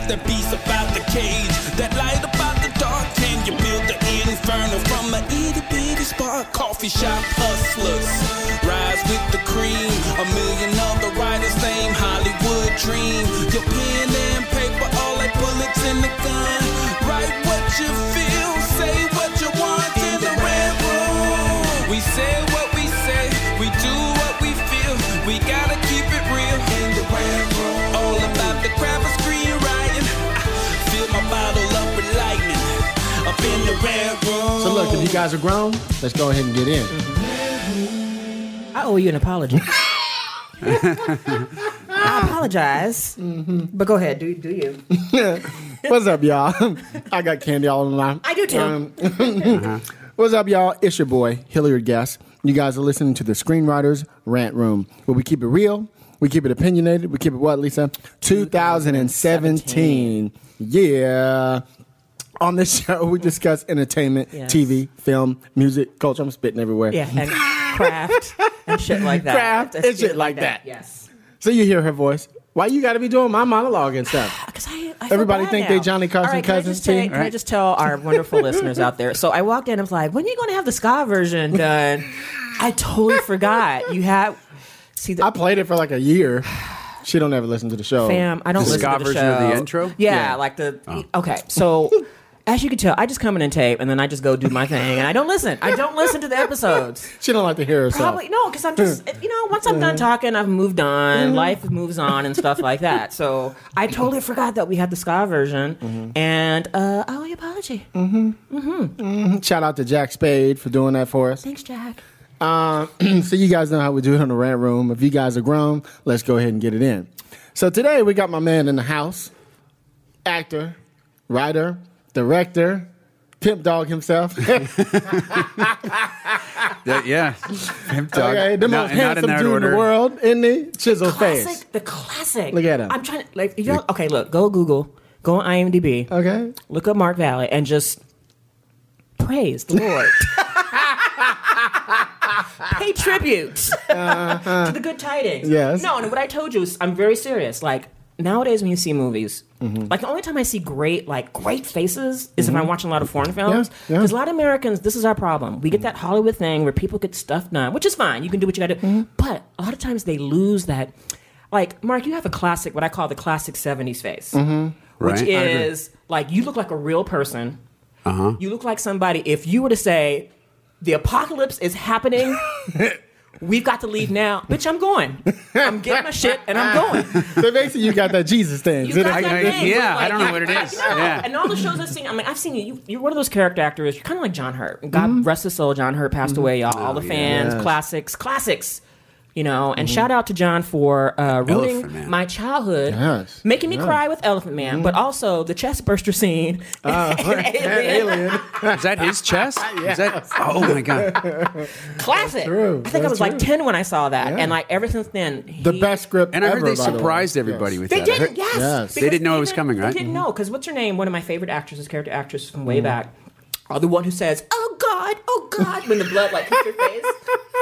Let the beast about the cage, that light about the dark. Can you build the inferno from an itty bitty spark? Coffee shop hustlers, rise with the cream. A million other writers, same Hollywood dream. Your pen and paper, all like bullets in the gun. Write what you feel, say what you want in the red room. We say what Up in the red room. So look, if you guys are grown, let's go ahead and get in. I owe you an apology. I apologize, but go ahead. Do do you? What's up, y'all? I got candy all in my. I do too. Um, What's up, y'all? It's your boy Hilliard Guess. You guys are listening to the Screenwriters Rant Room, where we keep it real, we keep it opinionated, we keep it what, Lisa? 2017. Yeah. On this show, we discuss entertainment, Yes. TV, film, music, culture. I'm spitting everywhere. Yeah, and craft and shit like that. Craft and shit shit like that. Yes. So you hear her voice. Why you got to be doing my monologue and stuff? Because I, I feel Everybody bad think now. they Johnny Carson All right, can I cousins just tell- too? Can I just tell our wonderful listeners out there? So I walked in and was like, "When are you going to have the ska version done?" I totally forgot. You have see the I played it for like a year. She don't ever listen to the show. fam. I don't The listen ska to the version of the intro? Yeah, Yeah. like the oh. okay. So as you can tell, I just come in and tape, and then I just go do my thing, and I don't listen. I don't listen to the episodes. She don't like to hear herself. Probably no, because I'm just you know once I'm done mm-hmm. talking, I've moved on. Mm-hmm. Life moves on and stuff like that. So I totally forgot that we had the ska version, mm-hmm. and uh, oh, I owe you an apology. Shout out to Jack Spade for doing that for us. Thanks, Jack. Uh, so you guys know how we do it on the rant room. If you guys are grown, let's go ahead and get it in. So today we got my man in the house, actor, writer, director, pimp dog himself. That- yeah. Pimp dog. okay, the Not- most not in handsome that dude in the world, in the he? Chisel Classic, face. the classic. Look at him. I'm trying to like you know. Okay, look, go Google, go on IMDb, Okay. look up Mark Valley, and just praise the Lord. Pay tribute uh-huh. to the good tidings. Yes. No, and what I told you is I'm very serious. Like nowadays, when you see movies, like the only time I see great, like great faces is if I'm watching a lot of foreign films. Yeah, yeah. Because a lot of Americans, this is our problem. We get that Hollywood thing where people get stuff done, which is fine. You can do what you got to do. But a lot of times they lose that. Like Mark, you have a classic, what I call the classic '70s face, which Right, I agree. is like you look like a real person. Uh-huh. You look like somebody. If you were to say, "The apocalypse is happening," we've got to leave now, bitch. I'm going. I'm getting my shit and I'm going. So basically, you got that Jesus thing. You got that- that I- thing, yeah, but, I don't know what it is. No, Yeah. And all the shows I've seen, I mean, I've seen you. you you're one of those character actors. You're kind of like John Hurt. God Mm-hmm. rest his soul. John Hurt passed away. Y'all, all the fans, Yes. classics, classics. You know, and shout out to John for uh, ruining my childhood, Yes. making me Yeah. cry with Elephant Man, but also the chest burster scene. Uh, alien. Is that his chest? Is that? Oh my god! Classic. true. I think I That's was like ten when I saw that, Yeah. and like ever since then, The best script And I heard ever, they by the surprised everybody Yes. with They that. I didn't, heard- yes. Yes. They didn't know it was coming, right? They didn't know because what's her name? One of my favorite actresses, character actress from way back, are the one who says, "Oh God, oh God," when the blood like hits your face.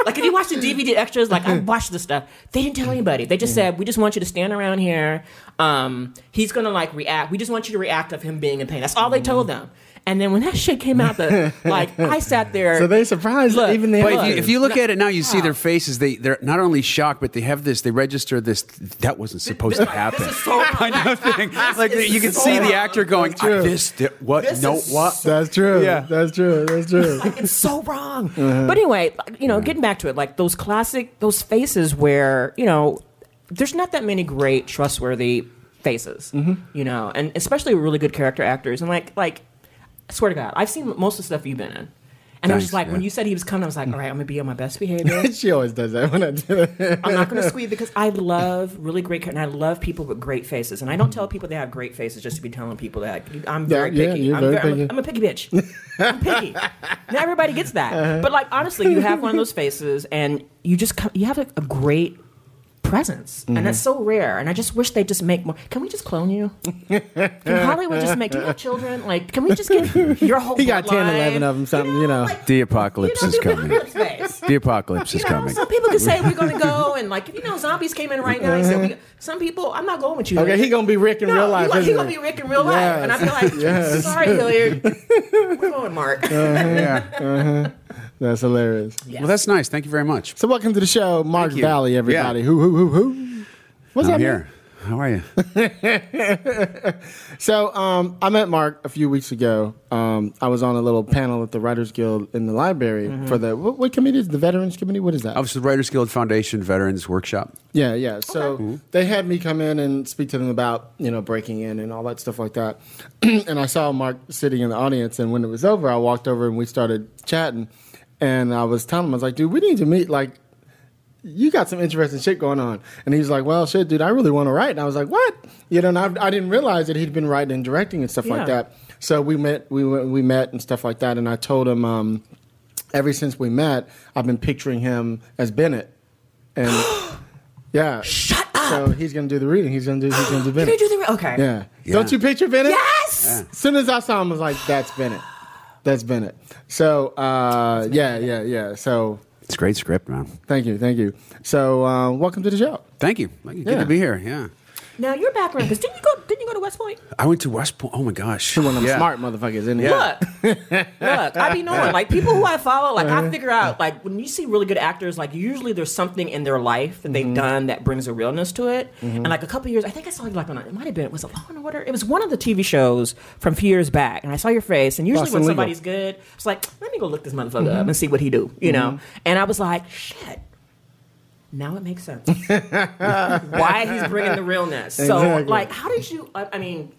Like if you watch the DVD extras, like I watched this stuff. They didn't tell anybody. They just said, "We just want you to stand around here. Um, he's gonna like react. We just want you to react of him being in pain." That's all they told them. And then when that shit came out, the like I sat there. So they surprised Look, even the But if you, if you look at it now, you see their ah. faces. They they're not only shocked, but they have this. They register this. That wasn't supposed to happen. This is so kind of thing. Like is you can so see the actor going, That's true. "This, thi- what? This no, is what?" That's true. Yeah. That's true. That's true. it's so wrong. Uh-huh. But anyway, you know, getting back to it, like those classic, those faces where you know, there's not that many great, trustworthy faces, mm-hmm. you know, and especially really good character actors. And like, like, I swear to God, I've seen most of the stuff you've been in. And I was Thanks, just like, when you said he was coming, I was like, all right, I'm gonna be on my best behavior. she always does that when I do it. I'm not gonna squeeze because I love really great, and I love people with great faces. And I don't tell people they have great faces just to be telling people that. I'm very Yeah, yeah, picky. you're I'm, very very- I'm a- picky. I'm a picky bitch. I'm picky. Not everybody gets that, Uh-huh. but like honestly, you have one of those faces, and you just come, you have a, a great presence, and mm-hmm. that's Mm-hmm. so rare. And I just wish they just make more. Can we just clone you? Can Hollywood just make? Do you have children? Like, can we just get your whole? He got 10, bloodline? 11 of them, something, you know. like, The apocalypse you know, is the coming. apocalypse. The apocalypse You is know, coming. some people could say we're going to go, and like if you know zombies came in right now, he said, we, uh-huh. some people, I'm not going with you. Okay, he gonna be Rick in no, real life. He, gonna- he gonna be Rick in real life, Yes. and I'd be like, Yes. sorry, Hilliard, we're going, Mark. Uh-huh, yeah. Uh-huh. That's hilarious. Well, that's nice. Thank you very much. So welcome to the show, Mark. Valley, everybody. Yeah. Who who who who? What's I'm up, man? How are you? So um, I met Mark a few weeks ago. Um, I was on a little panel at the Writers Guild in the library Mm-hmm. for the what, what committee is it? the Veterans Committee? What is that? I was the Writers Guild Foundation Veterans Workshop. Yeah, yeah. So they had me come in and speak to them about you know breaking in and all that stuff like that. and I saw Mark sitting in the audience, and when it was over, I walked over and we started chatting. And I was telling him, I was like, dude, we need to meet. Like, you got some interesting shit going on. And he was like, well, shit, dude, I really want to write. And I was like, what? You know, and I, I didn't realize that he'd been writing and directing and stuff Yeah. like that. So we met, we went- we met and stuff like that. And I told him, um, ever since we met, I've been picturing him as Bennett. And yeah, Shut up. so he's gonna do the reading. He's gonna do. He's gonna do You Bennett. do the okay. Yeah. Yeah. Don't you picture Bennett? Yes. As soon as I saw him, I was like, "That's Bennett. That's Bennett." So uh, yeah, yeah, yeah. So It's a great script, man. thank you, thank you. So uh, welcome to the show. Thank you. Thank you. Good Yeah. to be here. Yeah. Now your background, because didn't you go? Didn't you go to West Point? I went to West Point. Oh my gosh. One of them Yeah. smart motherfuckers in here. Look, look, I be knowing like people who I follow. Like I uh-huh. figure out like when you see really good actors, like usually there's something in their life that they've mm-hmm. done that brings a realness to it. Mm-hmm. And like a couple years, I think I saw you like on it might have been was it Law and Order? It was one of the TV shows from a few years back, and I saw your face. And usually Boston when Legal. somebody's good, it's like let me go look this motherfucker up mm-hmm. and see what he do, you know. And I was like, shit. Now it makes sense. Why he's bringing the realness. So, Exactly. like, how did you? I, I mean,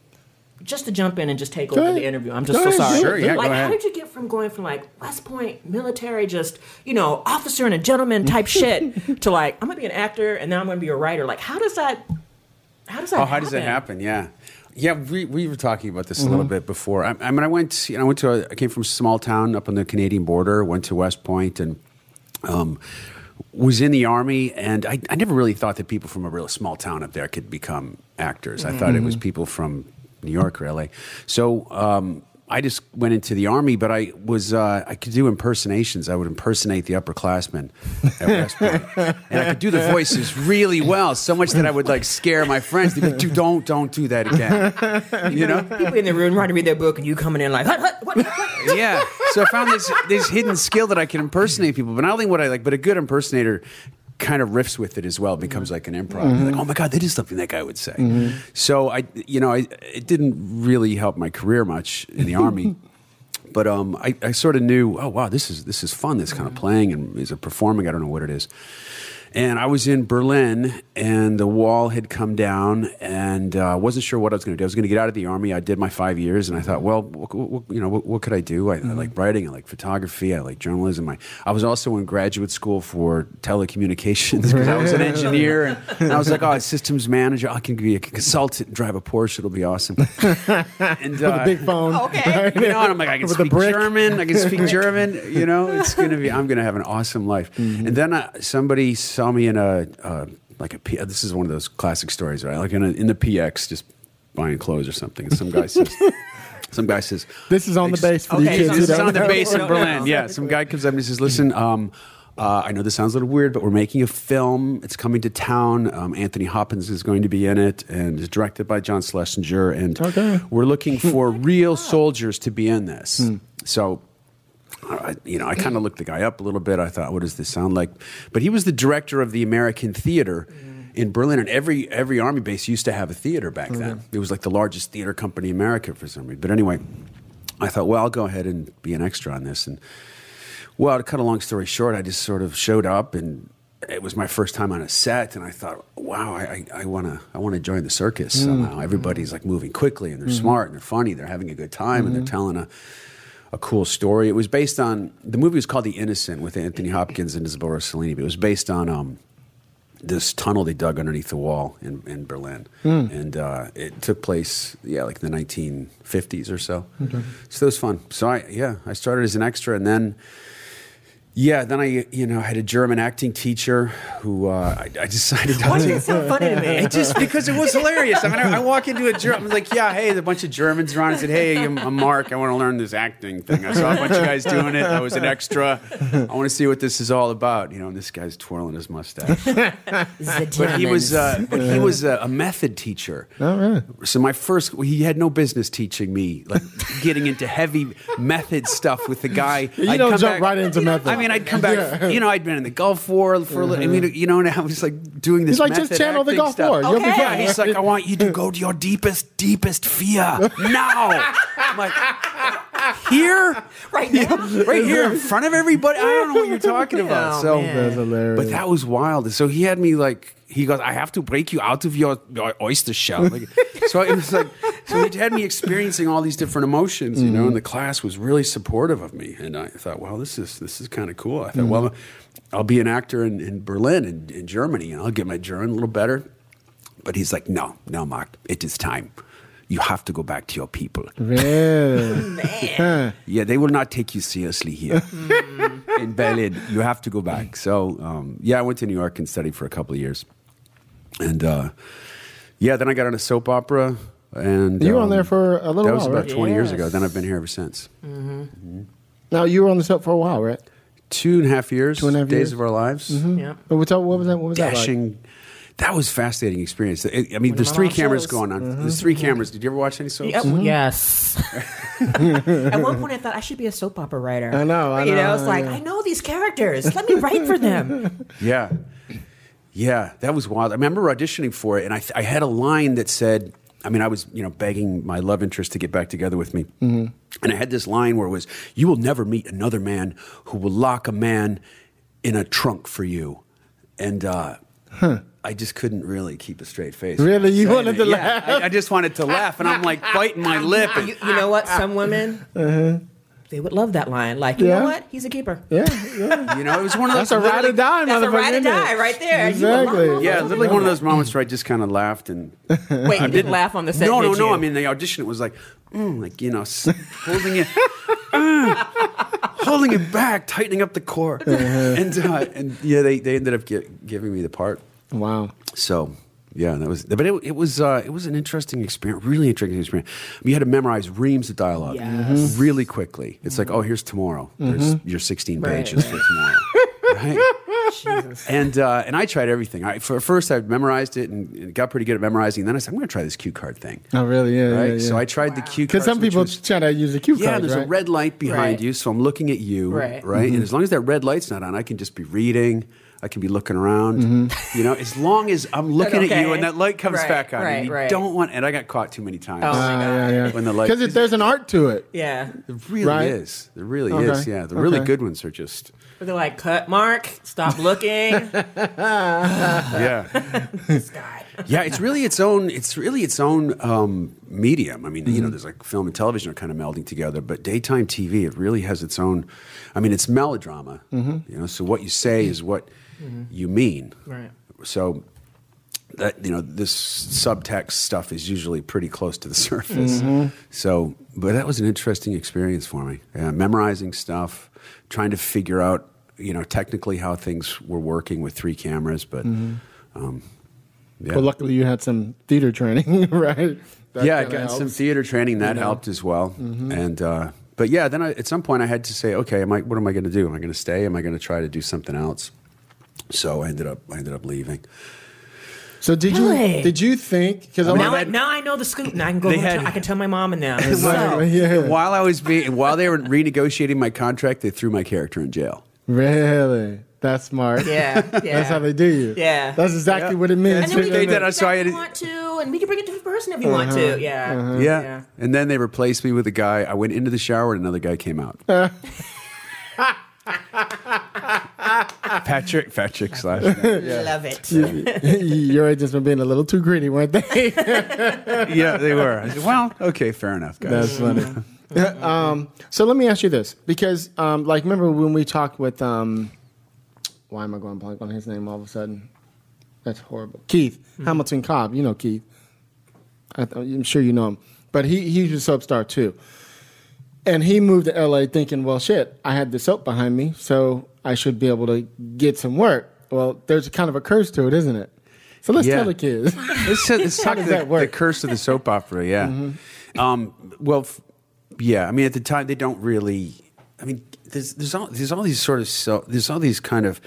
just to jump in and just take Go over ahead. the interview. I'm just Go so ahead, sorry. sure, yeah, like, how did you get from going from like West Point military, just you know, officer and a gentleman type shit, to like I'm gonna be an actor and now I'm gonna be a writer? Like, how does that? How does that? Oh, how does that happen? Yeah. Yeah, we, we were talking about this a little bit before. I, I mean, I went, you know, I went to, a, I came from a small town up on the Canadian border, went to West Point and um, was in the army. And I, I never really thought that people from a real small town up there could become actors. I thought it was people from New York, really. So um, I just went into the army, but I was, uh, I could do impersonations. I would impersonate the upperclassmen at West and I could do the voices really well, so much that I would like scare my friends. They'd be like, don't, don't do that again. You know? People in the room trying to read their book and you coming in like, what, what, what, what? yeah. So I found this this hidden skill that I can impersonate people, but not only what I like, but a good impersonator kind of riffs with it as well. It becomes like an improv. Like, mm-hmm. oh my god, that is something that guy would say. Mm-hmm. So I, you know, I, it didn't really help my career much in the army. But um, I, I sort of knew, oh wow, this is this is fun. This kind of playing and is it performing? I don't know what it is. And I was in Berlin, and the wall had come down, and uh, wasn't sure what I was going to do. I was going to get out of the army. I did my five years, and I thought, well, what, what, you know, what, what could I do? I, I like writing, I like photography, I like journalism. I, I was also in graduate school for telecommunications because I was an engineer, and, and I was like, oh, systems manager. I can be a consultant and drive a Porsche. It'll be awesome. and With a big phone. Okay. you know, and I'm like, I can With speak. German. I can speak German. You know, it's gonna be. I'm gonna have an awesome life. Mm-hmm. And then uh, somebody saw me in a uh, like a. P- This is one of those classic stories, right? Like in, a, in the PX, just buying clothes or something. Some guy says. Some guy says, This is on the base for Okay, you kids. this is on the base in Berlin. Yeah, some guy comes up and he says, "Listen, um, uh, I know this sounds a little weird, but we're making a film. It's coming to town. Um, Anthony Hopkins is going to be in it, and it's directed by John Schlesinger. And Okay. we're looking for real soldiers to be in this. Hmm. So." I, you know, I kind of looked the guy up a little bit. I thought, what does this sound like? But he was the director of the American Theater in Berlin, and every every army base used to have a theater back then. Mm-hmm. It was like the largest theater company in America for some reason. But anyway, I thought, well, I'll go ahead and be an extra on this. And well, to cut a long story short, I just sort of showed up, and it was my first time on a set, and I thought, wow, I, I want to I want to join the circus mm. somehow. Everybody's like moving quickly, and they're mm-hmm. smart, and they're funny, they're having a good time, and they're mm-hmm. telling a a cool story. It was based on the movie was called The Innocent with Anthony Hopkins and Isabella Rossellini, but it was based on um, this tunnel they dug underneath the wall in, in Berlin, and uh, it took place yeah like in the 1950s or so. So it was fun. So I yeah I started as an extra, and then Yeah, then I, you know, I had a German acting teacher who uh, I, I decided Why not does to. it sound funny to me? It just because it was hilarious. I mean, I, I walk into a German, I'm like, yeah, hey, a bunch of Germans around. I said, hey, I'm, I'm Mark. I want to learn this acting thing. I saw a bunch of guys doing it. I was an extra. I want to see what this is all about. You know, and this guy's twirling his mustache. But he was, uh, but he was a, a method teacher. All right. So my first, he had no business teaching me, like getting into heavy method stuff with the guy. You I'd don't come jump back- right into method. I mean, I'd come back. You know, I'd been in the Gulf War for a little. I mean, uh-huh. you know, and I was like doing this. He's like, just channel the Gulf stuff. War. You'll be Okay. fine. Yeah, he's like, I want you to go to your deepest, deepest fear now. I'm like, here, right now. right here in front of everybody. I don't know what you're talking about. Oh, so, man. That's hilarious. but that was wild. So he had me like he goes, I have to break you out of your, your oyster shell. Like, so it was like so he had me experiencing all these different emotions, you know, and the class was really supportive of me. And I thought, well, this is this is kind of cool. I thought, well, I'll be an actor in, in Berlin in, in Germany and I'll get my German a little better. But he's like, No, no, Mark, it is time. You have to go back to your people. Really? Yeah, they will not take you seriously here in Berlin. You have to go back. So, um, yeah, I went to New York and studied for a couple of years, and uh, yeah, then I got on a soap opera. And You were on um, there for a little That was while, about right? twenty years ago. Then I've been here ever since. now you were on the set for a while, right? Two and a half years. Two and a half days years? of our lives. Yeah. But what, what was that? What was that like? Dashing. That was a fascinating experience. I I mean, One there's three cameras shows. going on. Mm-hmm. There's three cameras. Did you ever watch any soaps? Yep. Yes. At one point, I thought I should be a soap opera writer. I know, I you know, know, it's like yeah. I know these characters. Let me write for them. Yeah. Yeah, that was wild. I remember auditioning for it, and I, I had a line that said, I mean, I was, you know, begging my love interest to get back together with me. Mm-hmm. And I had this line where it was, You will never meet another man who will lock a man in a trunk for you. And uh, I just couldn't really keep a straight face. Really? You Saying wanted it. to Yeah, laugh? I, I just wanted to laugh, and I'm like biting my lip. And, You, you know what? Some women, they would love that line. Like, you Uh-huh. Yeah. know what? He's a keeper. Yeah, yeah. you know, it was one of those. That's a ride or die, That's a ride or die right there. You would love- Exactly. love- Yeah, literally one of those moments where I just kind of laughed and Wait, you didn't laugh on the set? no, no, did no. you? I mean, the audition it was like, mm, like you know, holding it, uh, holding it back, tightening up the core, and uh, and yeah, they, they ended up gi- giving me the part. Wow. So yeah, that was. But it, it was uh, it was an interesting experience, really interesting experience. You had to memorize reams of dialogue Yes. really quickly. It's like, oh, here's tomorrow. There's your 16 Right. pages for tomorrow. right? And uh, and I tried everything. I, for first, I memorized it and, and got pretty good at memorizing. Then I said, I'm going to try this cue card thing. Oh, really? Yeah, Right. yeah, yeah. So I tried the cue Because cards. some people was- try to use a cue yeah, card, Yeah. there's right? a red light behind Right. you, so I'm looking at you, Right. right? And as long as that red light's not on, I can just be reading. I can be looking around. Mm-hmm. You know, as long as I'm looking at you and that light comes Right, back on, right, and you right. don't want. And I got caught too many times. Oh, my God. yeah, yeah. When the light- Because there's an art to it. Yeah. It really Right? is. There really Okay. is. Yeah, the really good ones are just. But they're like, cut, Mark. Stop looking. Yeah, this guy. yeah. It's really its own. It's really its own um, medium. I mean, you know, there's like film and television are kind of melding together, but daytime TV it really has its own. I mean, it's melodrama. You know, so what you say is what you mean. Right. So that you know this subtext stuff is usually pretty close to the surface. So, but that was an interesting experience for me. Yeah, memorizing stuff, trying to figure out you know technically how things were working with three cameras, but. Um, yeah. Well, luckily you had some theater training, right? That yeah, I got some theater training that you know. helped as well. And uh, but yeah, then I, at some point I had to say, okay, am I, what am I going to do? Am I going to stay? Am I going to try to do something else? So I ended up I ended up leaving. So did Really? you did you think? Because I'm Now, like, I, now I know the scoop. Now I can go. They had- tell- I can tell my mom and them. Exactly, So, yeah. While I was being while they were renegotiating my contract, they threw my character in jail. really, that's smart. yeah, yeah. That's how they do you. Yeah. That's exactly Yeah. what it means. And then we They can did, bring I it had- back if you want to, and we can bring a different person if you want Uh-huh. to. Yeah. Mm-hmm. Yeah. Yeah. And then they replaced me with a guy. I went into the shower and another guy came out. Patrick, Patrick slash. Love it. Your agents were being a little too greedy, weren't they? yeah, they were. Well, okay, fair enough, guys. That's funny. um, so let me ask you this, because um, like remember when we talked with um, why am I going blank on his name all of a sudden? That's horrible. Keith Hamilton Cobb, you know Keith. I th- I'm sure you know him, but he he was a soap star too. And he moved to LA thinking, well, shit, I had the soap behind me, so I should be able to get some work. Well, there's kind of a curse to it, isn't it? So let's Yeah. tell the kids. Let's, let's talk the, that work? the curse of the soap opera. Yeah. Um, well, f- yeah. I mean, at the time, they don't really. I mean, there's there's all there's all these sort of so there's all these kind of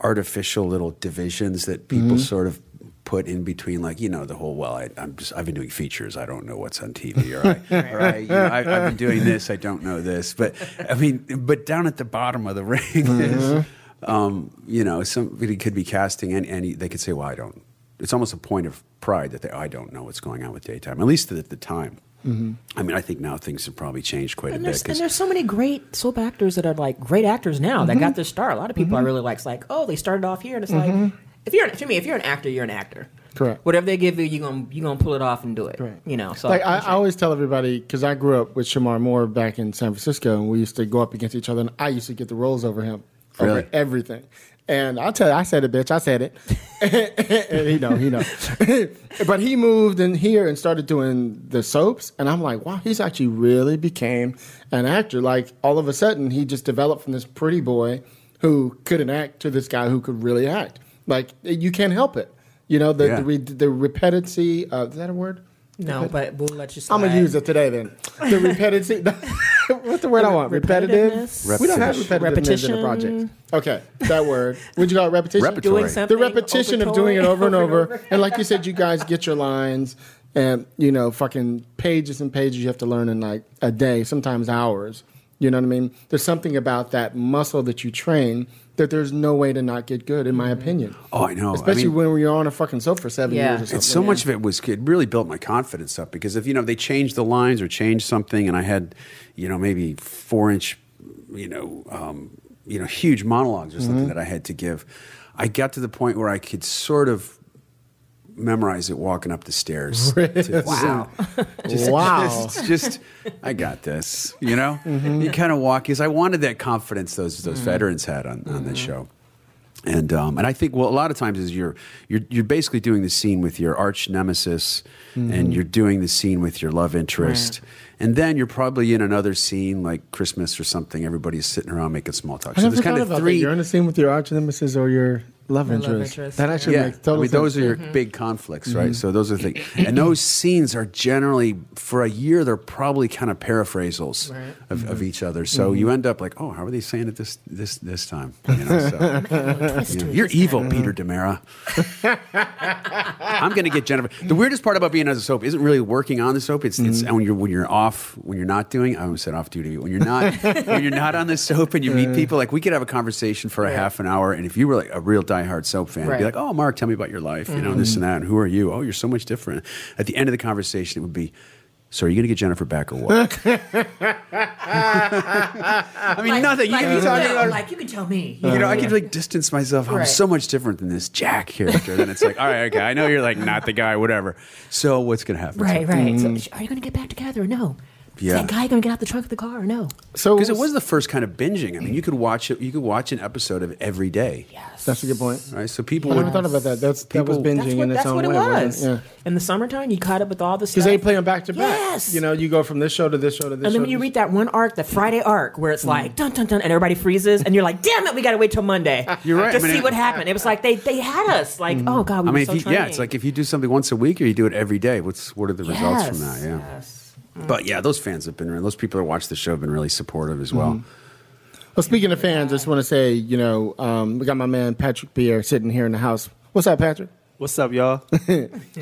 artificial little divisions that people sort of put in between, like you know, the whole. Well, I, I'm just I've been doing features. I don't know what's on TV, or I, or I, you know, I, I've been doing this. I don't know this, but I mean, but down at the bottom of the ring is. Mm-hmm. Um, you know, somebody could be casting, and, and they could say, "Well, I don't." It's almost a point of pride that they, I don't know what's going on with daytime. At least at the time. Mm-hmm. I mean, I think now things have probably changed quite And a bit. and there's so many great soap actors that are like great actors now that got mm-hmm. their star. A lot of people I really like. It's like, oh, they started off here, and it's like, if you're to me, if you're an actor, you're an actor. Correct. Whatever they give you, you're gonna you're gonna pull it off and do it. Correct. You know. So like I, I always tell everybody because I grew up with Shemar Moore back in San Francisco, and we used to go up against each other, and I used to get the roles over him, Really? over everything. And I'll tell you, I said it, bitch. I said it. and he know, he know. but he moved in here and started doing the soaps, and I'm like, wow, he's actually really became an actor. Like all of a sudden, he just developed from this pretty boy who couldn't act to this guy who could really act. Like you can't help it. You know the Yeah. the, re- the repetitive. Uh, is that a word? no, but we'll let you. Slide. I'm gonna use it today then. The repetitive. What's the word I want? Repetitive. We don't have Repetition. repetitiveness in Repetition. the project. Okay, that word. Would you call it repetition? Repertory. Doing The something. The repetition of doing it over and over over. And like you said, you guys get your lines, and you know, fucking pages and pages you have to learn in like a day, sometimes hours. You know what I mean? There's something about that muscle that you train that there's no way to not get good, in my opinion. Oh, I know. I Especially mean- when you're on a fucking soap for seven Yeah. years or something. And so much of it was it really built my confidence up because if you know they changed the lines or changed something and I had you know maybe four inch you know um, you know huge monologues or something that I had to give, I got to the point where I could sort of memorize it walking up the stairs. To- Wow. just, Wow. just, just, I got this. You know, mm-hmm. you kind of walk because I wanted that confidence those those mm-hmm. veterans had on, on this mm-hmm. show. And um, and I think well a lot of times is you're you're you're basically doing the scene with your arch nemesis, and you're doing the scene with your love interest, and then you're probably in another scene like Christmas or something. Everybody's sitting around making small talk. I So there's kind of three. that. You're in the scene with your arch nemesis or your love Your love interest. interest, That actually yeah, makes total I mean, sense. those are your Mm-hmm. big conflicts, right? So those are the things, and those scenes are generally for a year. They're probably kind of paraphrasals Right. of, Mm-hmm. of each other. So you end up like, oh, how are they saying it this this this time? You know, so, you know, you're evil, Peter Demera. I'm going to get Jennifer. The weirdest part about being on a soap isn't really working on the soap. It's, it's Mm-hmm. when you're when you're off when you're not doing. I almost said off duty. When you're not when you're not on the soap and you meet people, like we could have a conversation for a half an hour, and if you were like a real diehard soap fan, it'd be like, oh, Mark, tell me about your life, you know, Mm-hmm. this and that, and who are you? Oh, you're so much different. At the end of the conversation, it would be. So are you going to get Jennifer back or what? I mean, nothing. You Like, could be talking about like you can tell me. you know, I can like distance myself. I'm Right. so much different than this Jack character. then it's like, all right, okay, I know you're like not the guy, whatever. So what's gonna happen? Right, right. So, are you going to get back together or no? Yeah. Is that guy going to get out the trunk of the car or no? So Because it was the first kind of binging. I mean, you could watch it. You could watch an episode of it every day, Yes. That's a good point. right? So people I would. never thought about that. That's that was People- binging That's what, in its that's own what it way. wasn't was. Yeah. In the summertime, you caught up with all the stuff. Because they play them back to back. Yes. You know, you go from this show to this show to this show. And then when you to read that one arc, the Friday arc, where it's mm. like dun dun dun, and everybody freezes, and you're like, "Damn it, we got to wait till Monday You're right. to I mean, see it- what happened." It was like they they had us like, mm. "Oh God, we I were mean, so if you, yeah, it's like if you do something once a week or you do it every day. What's what are the results from that? Yeah. yes. But yeah, those fans have been. Those people that watch the show have been really supportive as well. Well, speaking of fans, I just want to say, you know, um, we got my man Patrick Pierre sitting here in the house. What's up, Patrick? What's up, y'all?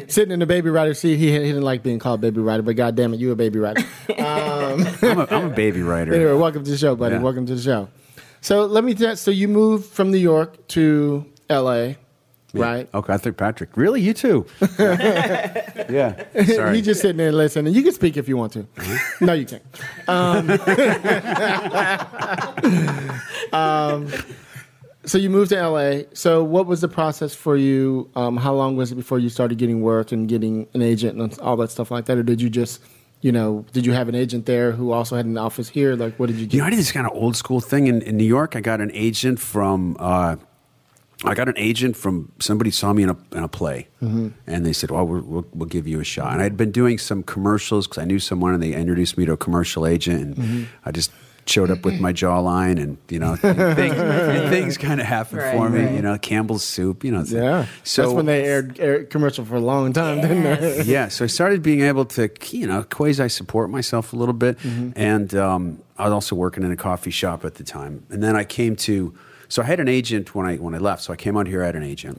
Sitting in the baby rider seat. He, he didn't like being called baby rider, but God damn it, you a baby rider. I'm, a, I'm a baby rider. anyway, welcome to the show, buddy. Yeah. Welcome to the show. So let me tell. So you moved from New York to L.A. Right. Okay, I think Patrick. Really, you too? yeah. Sorry. He just sitting there listening. You can speak if you want to. no, you can't. Um, um, so you moved to LA. So what was the process for you? Um, how long was it before you started getting work and getting an agent and all that stuff like that, or did you just, you know, did you have an agent there who also had an office here? Like, what did you get? You know, I did this kind of old school thing in, in New York. I got an agent from. Uh, I got an agent from somebody saw me in a in a play, mm-hmm. and they said, oh, "Well, we're, we'll we'll give you a shot." And I had been doing some commercials because I knew someone, and they introduced me to a commercial agent, and mm-hmm. I just showed up with my jawline, and you know, and things, things kind of happened Right, for me. right. You know, Campbell's soup. You know, Yeah. So That's when they aired, aired commercial for a long time, didn't they? yeah, so I started being able to, you know, quasi support myself a little bit, mm-hmm. and um, I was also working in a coffee shop at the time. And then I came to, so I had an agent when I when I left. So I came out here, I had an agent.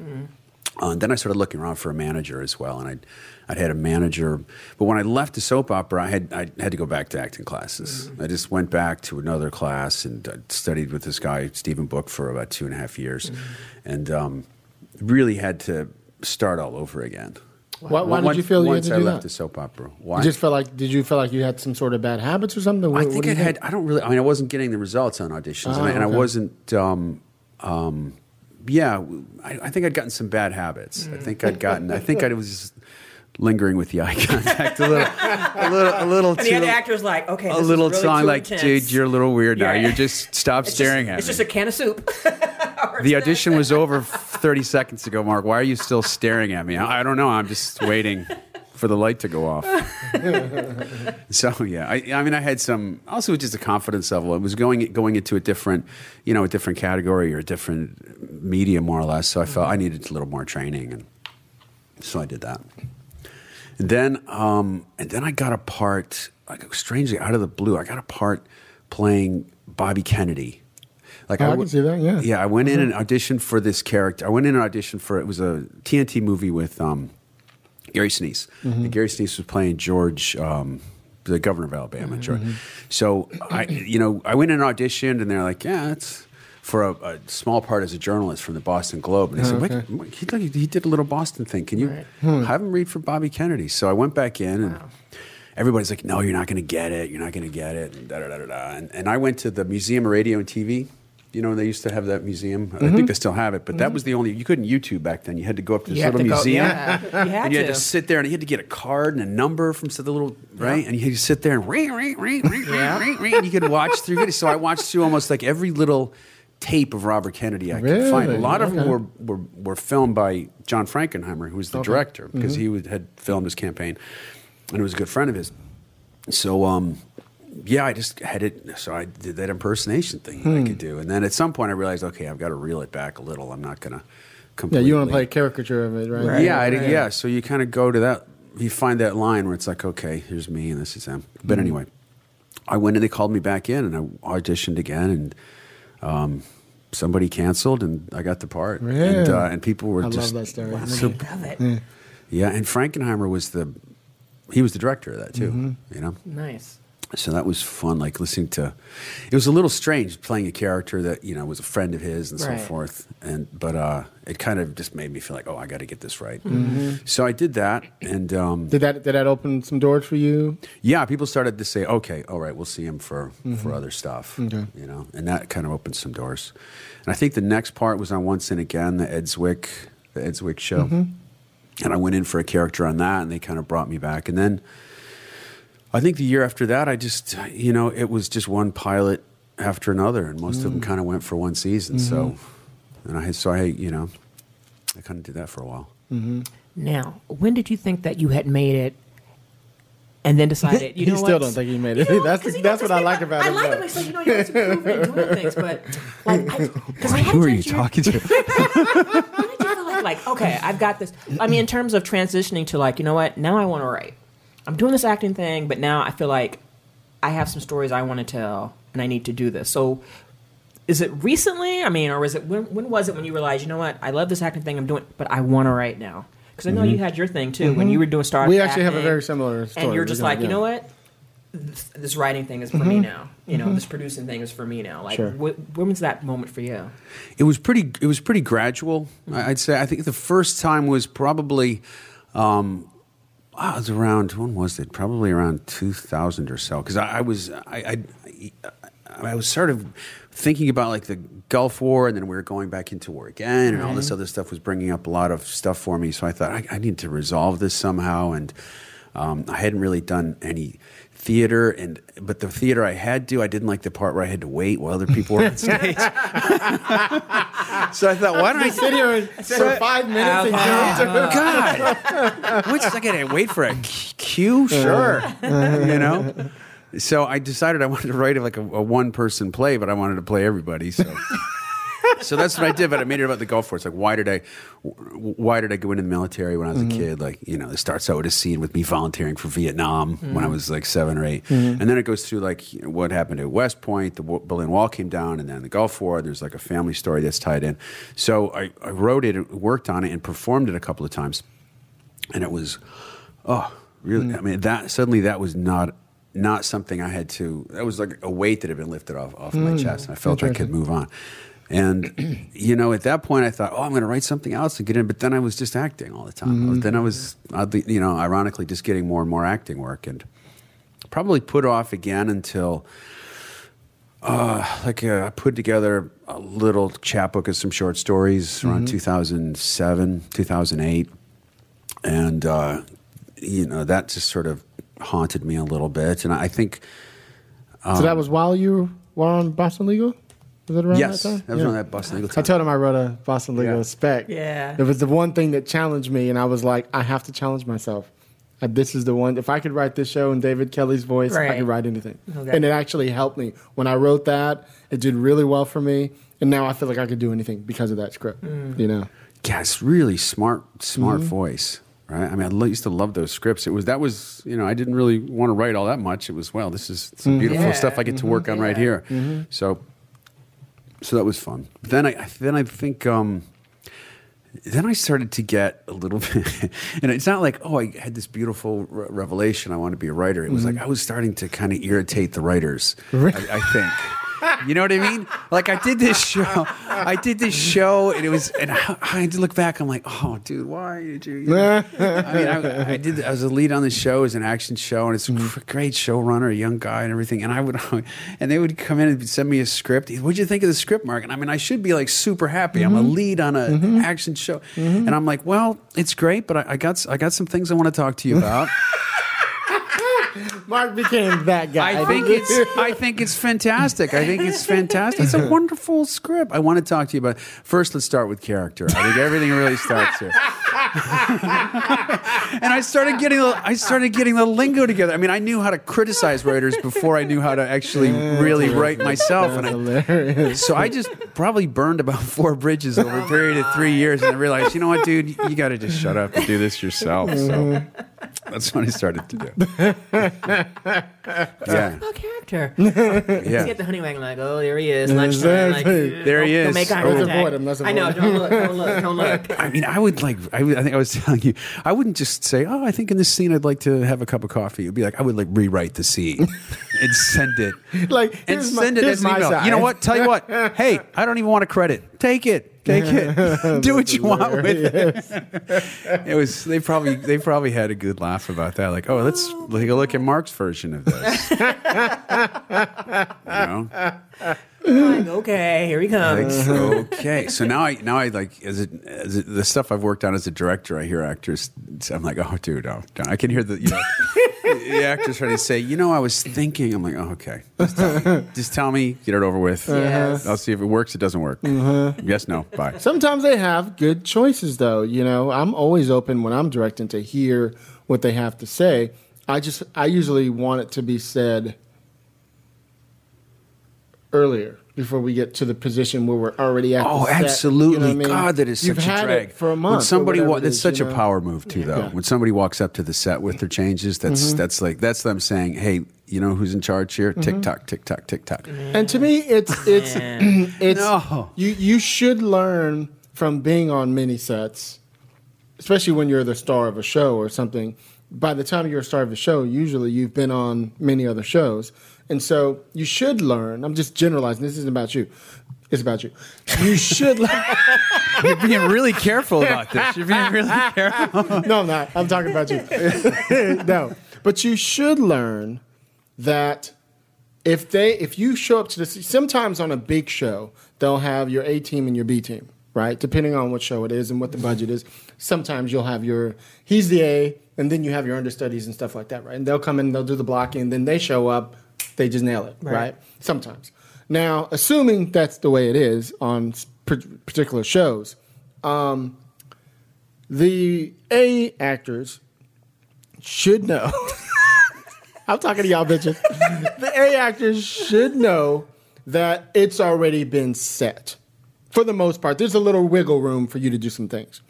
Uh, and then I started looking around for a manager as well, and I'd, I'd had a manager. But when I left the soap opera, I had I had to go back to acting classes. I just went back to another class and I studied with this guy Stephen Book for about two and a half years, and um, really had to start all over again. Why, why did you feel you had once to I do left that? the soap opera? Why? You just felt like did you feel like you had some sort of bad habits or something? I What- what think I had. I don't really. I mean, I wasn't getting the results on auditions, and, I, Oh, and I wasn't. Um, um, yeah, I, I think I'd gotten some bad habits. I think I'd gotten. I think I was lingering with the eye contact a little, a little, a little And too. the other actor's like, okay, a little really song too like, intense. dude, you're a little weird now. Yeah. You're just stop It's staring just, at It's me. It's just a can of soup. the audition was over 30 seconds ago, Mark. Why are you still staring at me? I I don't know. I'm just waiting for the light to go off. so yeah, I, I mean, I had some. Also, just a confidence level. It was going going into a different, you know, a different category or a different media, more or less. So I felt I needed a little more training, and so I did that. And then, um, and then I got a part, like strangely out of the blue, I got a part playing Bobby Kennedy. Like Oh, I w- can see that, yeah. yeah. I went in and auditioned for this character. I went in and auditioned for it was a TNT movie with um, Gary Sinise. Mm-hmm. And Gary Sinise was playing George, um, the governor of Alabama. Mm-hmm. George. So I, you know, I went in and auditioned, and they're like, "Yeah, it's for a, a small part as a journalist from the Boston Globe." And they said, Oh, okay. "Wait, he, did- he did a little Boston thing. Can you Hmm. have him read for Bobby Kennedy?" So I went back in and. Everybody's like, no, you're not going to get it. You're not going to get it. And, da, da, da, da, da. And, and I went to the Museum of Radio and TV. You know, they used to have that museum. I Mm-hmm. think they still have it, but that was the only, you couldn't YouTube back then. You had to go up to this You little to go- museum. yeah, you had and you had to. to sit there and you had to get a card and a number from the little, right? And you had to sit there and ring, ring, ring, ring, Yeah. ring, ring, and you could watch through it. So I watched through almost like every little tape of Robert Kennedy I could find. A lot of them were, were, were filmed by John Frankenheimer, who was the director, because Mm-hmm. he would, had filmed his campaign and it was a good friend of his. So, um, yeah, I just had it. So I did that impersonation thing that I Hmm. could do, and then at some point I realized, okay, I've got to reel it back a little. I'm not gonna Yeah, you want to play a caricature of it, right? Yeah, I, yeah. So you kind of go to that. You find that line where it's like, okay, here's me and this is. Hmm. But anyway, I went and they called me back in, and I auditioned again, and um, somebody canceled, and I got the part. And uh, and people were just. I just love that story. so Love it. yeah. And Frankenheimer was the he was the director of that too. Mm-hmm. You know. Nice. So that was fun, like listening to. It was a little strange playing a character that you know was a friend of his and Right. so forth, and but uh, it kind of just made me feel like, oh, I got to get this right. Mm-hmm. So I did that, and um, Did that did that open some doors for you? yeah, people started to say, okay, all right, we'll see him for Mm-hmm. for other stuff, you know, and that kind of opened some doors. And I think the next part was on Once and Again, the Ed Zwick the Ed Zwick show, Mm-hmm. and I went in for a character on that, and they kind of brought me back, and then. I think the year after that, I just, you know, it was just one pilot after another, and most Mm. of them kind of went for one season. So, Mm-hmm. and I, so I, you know, I kind of did that for a while. Now, when did you think that you had made it, and then decided you know, He still what? don't think he made it. You know, That's- 'cause, that's what I like think about I him, like though. him. It's like you know, he wants to prove me doing things, but like, because I, had Who a are you chance- talking to? When feel like, like, okay, I've got this? I mean, in terms of transitioning to like, you know what? Now I want to write. I'm doing this acting thing, but now I feel like I have some stories I want to tell, and I need to do this. So, is it recently? I mean, or is it when? When was it when you realized, you know what? I love this acting thing I'm doing, but I want to write now? Because I know you had your thing too when you were doing Star. Mm-hmm. We actually have a very similar story. And you're just like, you know what? This, this writing thing is for Mm-hmm. me now. You know, this producing thing is for me now. Like, Sure. wh- when was that moment for you? It was pretty. It was pretty gradual. I- I'd say. I think the first time was probably. Um, ah, it was around when was it? Probably around two thousand or so. Because I, I was I, I I was sort of thinking about like the Gulf War, and then we were going back into war again, and all this other stuff was bringing up a lot of stuff for me. So I thought I, I need to resolve this somehow, and um, I hadn't really done any theater and but the theater I had to I didn't like the part where I had to wait while other people were on stage so I thought, why don't I sit here and- for five minutes and. God, what's I gotta wait for a cue? Sure, you know. So I decided I wanted to write like a, a one person play, but I wanted to play everybody. So. So that's what I did, but I made it about the Gulf War. It's like, why did I, why did I go into the military when I was a mm-hmm. kid? Like, you know, it starts out with a scene with me volunteering for Vietnam when I mm-hmm. was like seven or 8 mm-hmm. and then it goes through like you know, what happened at West Point, the Berlin Wall came down, and then the Gulf War. There's like a family story that's tied in. So I, I wrote it, worked on it, and performed it a couple of times, and it was, oh, really? I mean, that suddenly that was not. Not something I had to. That was like a weight that had been lifted off off my mm. chest, and I felt I could move on. And you know, at that point, I thought, "Oh, I'm going to write something else and get in." But then I was just acting all the time. Then I was, oddly, you know, ironically, just getting more and more acting work, and probably put off again until, uh, like, uh, I put together a little chapbook of some short stories around 2007, 2008, and uh, you know, that just sort of haunted me a little bit. And I think. so that was while you were on Boston Legal? Was it around Yes, that time? that was Yeah. around that Boston Legal I told him I wrote a Boston Legal Yeah. spec. Yeah. It was the one thing that challenged me, and I was like, I have to challenge myself. Uh, This is the one. If I could write this show in David Kelley's voice, I Right. could write anything. Okay. And it actually helped me. When I wrote that, it did really well for me. And now I feel like I could do anything because of that script. Mm. You know? yeah, it's really smart, smart Mm-hmm. voice, right? I mean, I used to love those scripts. It was that was you know I didn't really want to write all that much. It was well, this is some Mm-hmm. beautiful Yeah. stuff I get to work on right Yeah. here. So, so that was fun. Then I then I think. Um, then I started to get a little bit, and it's not like, oh, I had this beautiful re- revelation. I want to be a writer. It was Mm-hmm. like I was starting to kind of irritate the writers. I, I think. You know what I mean? Like I did this show, I did this show, and it was, and I, I had to look back. I'm like, oh, dude, why did you? you know? I mean, I, I did. I was a lead on the show. It was an action show, and it's a mm-hmm. gr- great showrunner, a young guy, and everything. And I would, and they would come in and send me a script. What'd you think of the script, Mark? And I mean, I should be like super happy. I'm a mm-hmm. lead on an mm-hmm. action show, and I'm like, well, it's great, but I, I got, I got some things I want to talk to you about. Mark became that guy. I think it's I think it's fantastic. I think it's fantastic. It's a wonderful script. I want to talk to you about. First, let's start with character. I think everything really starts here. and I started getting the I started getting the lingo together. I mean, I knew how to criticize writers before I knew how to actually really write myself. And I, so I just probably burned about four bridges over a period of three years, and I realized, you know what, dude, you got to just shut up and do this yourself. So that's what I started to do. Yeah, Oh, character. yeah. Get the honey wagon like, oh, there he is. Lunchtime. Like, Exactly. There he don't- is. Don't make eye Let's contact. avoid him, let's I know. avoid Don't look. Don't look. Don't look. I mean, I would like. I, would, I think I was telling you, I wouldn't just say, "Oh, I think in this scene I'd like to have a cup of coffee." It'd be like I would like rewrite the scene and send it, Like, and here's my- send it here's as an my email. side. You know what? Tell you what. Hey, I don't even want a credit. Take it. Take it. Do what you want with it. It was. They probably. They probably had a good laugh about that. Like, oh, let's take a look at Mark's version of this. you know. Like, okay, here he Like, comes. okay, so now I now I like as it, as it, the stuff I've worked on as a director. I hear actors. I'm like, oh, dude, oh, I can hear the you know, the actors trying to say, you know, I was thinking. I'm like, oh, okay, just tell me, just tell me, get it over with. Yes. I'll see if it works. It doesn't work. Mm-hmm. Yes, no, bye. Sometimes they have good choices, though. You know, I'm always open when I'm directing to hear what they have to say. I just, I usually want it to be said earlier before we get to the position where we're already at. Oh, the set, absolutely! you know I mean? God, that is You've such a drag. it for a month. When somebody, wa- that's is, such you a know? power move too, though. Yeah. When somebody walks up to the set with their changes, that's Mm-hmm. that's like that's them saying, hey, you know who's in charge here? Tick tock, tick tock, tick tock. And to me, it's it's it's No. you you should learn from being on many sets, especially when you're the star of a show or something. By the time you're a star of a show, usually you've been on many other shows, and so you should learn. I'm just generalizing. This isn't about you. It's about you. You should learn. You're being really careful about this. You're being really careful. no, I'm not. I'm talking about you. no, but you should learn that if they if you show up to this sometimes on a big show they'll have your A team and your B team, right? Depending on what show it is and what the budget is. Sometimes you'll have your he's the A and then you have your understudies and stuff like that, right? And they'll come in, they'll do the blocking, and then they show up, they just nail it, right? Right. Sometimes. Now, assuming that's the way it is on particular shows, um, the A actors should know I'm talking to y'all bitches. the A actors should know that it's already been set. For the most part, there's a little wiggle room for you to do some things.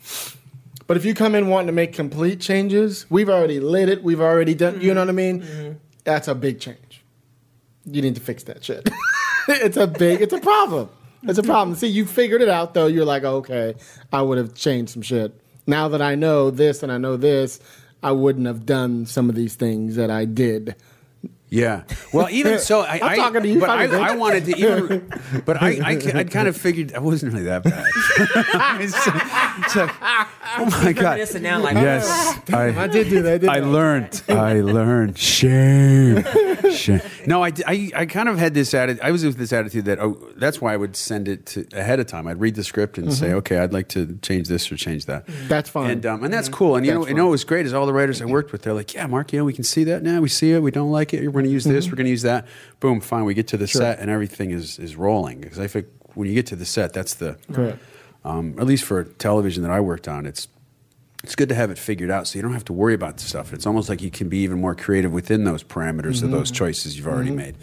But if you come in wanting to make complete changes, we've already lit it. We've already done. You know what I mean? That's a big change. You need to fix that shit. it's a big. It's a problem. It's a problem. See, you figured it out though. You're like, okay, I would have changed some shit. Now that I know this and I know this, I wouldn't have done some of these things that I did. Yeah. Well, even so, I, I'm I, talking to you, but I. I wanted to even, but I, I, I kind of figured I wasn't really that bad. It's, it's like, oh my god. Reminiscing now, like, yes, I I, did do that. Didn't I learned. I learned. Shame. Shame. No, I, I, I kind of had this attitude. I was with this attitude that oh, that's why I would send it to, ahead of time. I'd read the script and say, okay, I'd like to change this or change that. That's fine. And um, and that's cool. And you know, That's you know, what was great is all the writers I worked with. They're like, yeah, Mark, you know, we can see that now. We see it. We don't like it. We're going to use this. We're going to use that. Boom, fine. We get to the set and everything is is rolling. Because I think when you get to the set, that's the Correct. Um, at least for television that I worked on, it's it's good to have it figured out so you don't have to worry about the stuff. It's almost like you can be even more creative within those parameters of those choices you've already made.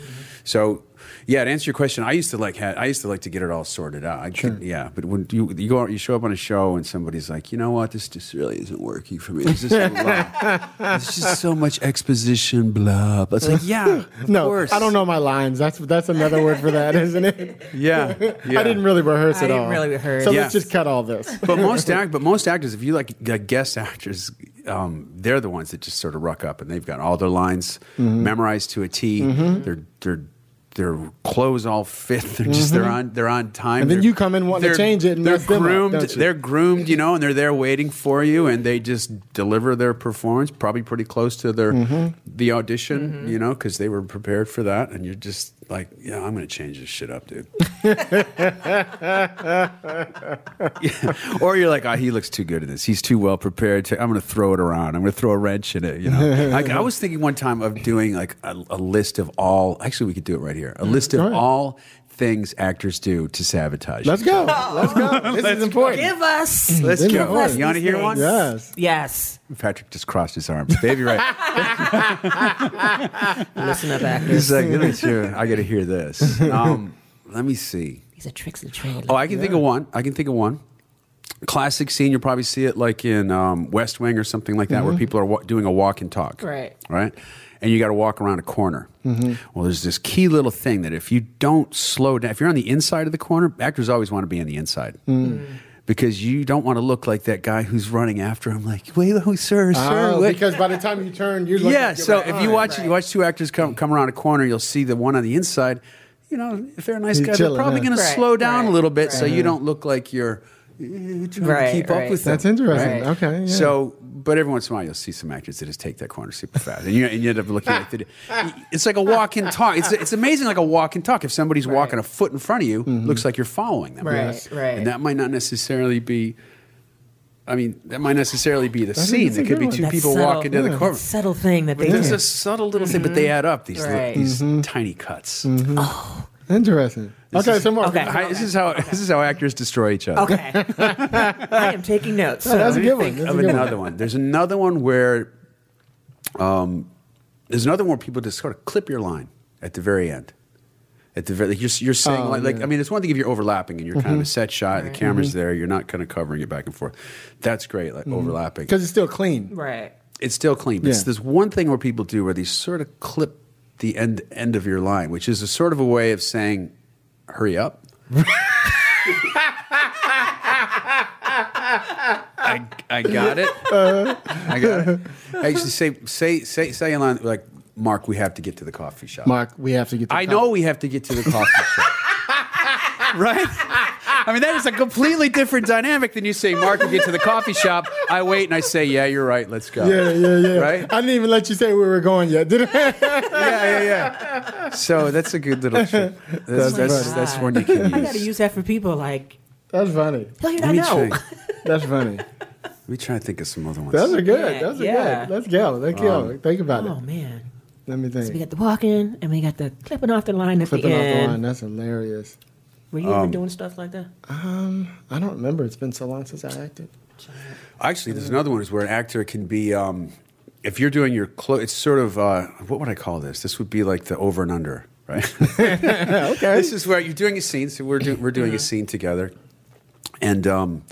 So, yeah, to answer your question, I used to like ha- I used to like to get it all sorted out. I could, yeah, but when you you go you show up on a show and somebody's like, you know what, this just really isn't working for me. It's just a lot. It's just so much exposition, blah. blah. It's like, yeah, of No, course. I don't know my lines. That's that's another word for that, isn't it? Yeah, yeah. I didn't really rehearse I at didn't all. really rehearse. So Yeah. let's just cut all this. but most act, but most actors, if you like, like guest actors, um, they're the ones that just sort of ruck up and they've got all their lines Mm-hmm. memorized to a T. Their their their clothes all fit. They're just they're on they're on time. Mm-hmm. And then They're- you come in wanting to they're- change it and they're mess them up, groomed. don't you? they're groomed, you know, and they're there waiting for you, and they just deliver their performance, probably pretty close to their Mm-hmm. the audition, you know, because they were prepared for that, and you're just like, yeah, I'm going to change this shit up, dude. Or you're like, oh, he looks too good at this. He's too well prepared. To, I'm going to throw it around. I'm going to throw a wrench in it. You know, like, I was thinking one time of doing like a, a list of all. Actually, we could do it right here. A list of All right. all things actors do to sabotage. Let's go. Let's go. This is important. Give us. Let's This is go. important. You want to hear one? Yes. Yes. Patrick just crossed his arms. Baby, right? Listen up, He's like, let me hear. I got to hear this. Um, let me see. These are tricks of the trade. Oh, I can think of one. I can think of one. Classic scene. You'll probably see it like in um, West Wing or something like that, where people are wa- doing a walk and talk. Right. Right. And you got to walk around a corner. Mm-hmm. Well, there's this key little thing that if you don't slow down, if you're on the inside of the corner, actors always want to be on the inside. Mm. Mm. Because you don't want to look like that guy who's running after him, like, wait, oh, sir, sir. Oh, wait." because by the time you turn, you're looking yeah. So right if you eye. watch you watch two actors come come around a corner, you'll see the one on the inside. You know, if they're a nice He's guy, they're probably yeah. going to slow down a little bit, so right. you don't look like you're trying to Right, keep up with them. That's interesting. Right. Okay. Yeah. So, but every once in a while, you'll see some actors that just take that corner super fast, and you, and you end up looking like the, it's like a walk and talk. It's it's amazing, like a walk and talk. If somebody's walking a foot in front of you, Mm-hmm. looks like you're following them. Right, Yes. right. And that might not necessarily be. I mean, that might necessarily be the That's a- scene. that's a There could be two That people subtle- walking to the that corner. subtle thing that they But there's do. a subtle little thing, but they add up. These little, Right. these Mm-hmm. tiny cuts. Oh, Interesting. Okay, so Mark. Okay. Hi- This is how this is how actors destroy each other. Okay. I am taking notes. Oh, that's a good one. That's a of good another one. There's another one where, um, there's another one where people just sort of clip your line at the very end. At the very, like you're, you're saying Oh, like, like yeah. Mm-hmm. I mean, it's one thing if you're overlapping and you're kind of a set shot, the camera's there, you're not kind of covering it back and forth. That's great, like overlapping. Because it's still clean. Right. It's still clean. But it's this one thing where people do where they sort of clip the end end of your line, which is a sort of a way of saying, "Hurry up." I, I got it. I got it. I used to say say say say a line like, "Mark, we have to get to the coffee shop." Mark, we have to get the I know we have to get to the coffee shop. right? I mean, that is a completely different dynamic than you say, Mark, we get to the coffee shop. I wait and I say, yeah, you're right. Let's go. Yeah, yeah, yeah. Right? I didn't even let you say where we were going yet, did I? yeah, yeah, yeah. So that's a good little trick. That's, That's that's, funny. that's, one you can I got to use. use that for people like, That's funny. hell, you Let I me, know. try, That's funny. let me try to think of some other ones. Those are good. Yeah, Those are yeah. good. Let's go. Let's go. Um, think about Oh, it. Oh man. Let me think. So we got the walking and we got the clipping off the line at Flipping the off the line. That's hilarious. Were you ever doing stuff like that? Um, I don't remember. It's been so long since I acted. Actually, there's another one is where an actor can be um, if you're doing your clo- it's sort of uh, what would I call this? This would be like the over and under, right? okay. this is where you're doing a scene. So we're do, we're doing a scene together, and um,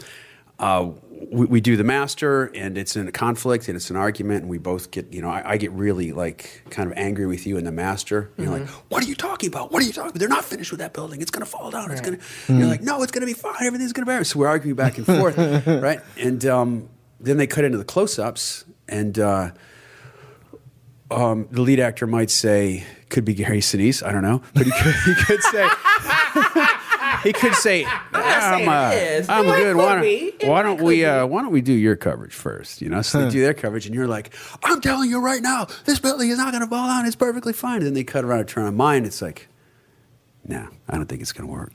uh, we, we do the master, and it's in a conflict, and it's an argument, and we both get you know I, I get really like kind of angry with you and the master. You're like, what are you talking about? What are you talking? about? They're not finished with that building. It's going to fall down. It's going to. You're like, no, it's going to be fine. Everything's going to be. right." So we're arguing back and forth, right? And um, then they cut into the close-ups, and. Uh, um, the lead actor might say, could be Gary Sinise, I don't know, but he could, he could say, he could say, I'm, saying uh, it is. I'm It good. could Why don't, why don't we, uh, why don't we do your coverage first? You know, so they do their coverage, and you're like, I'm telling you right now, this building is not going to fall down. It's perfectly fine. And then they cut around and turn on mine. It's like, no, I don't think it's going to work.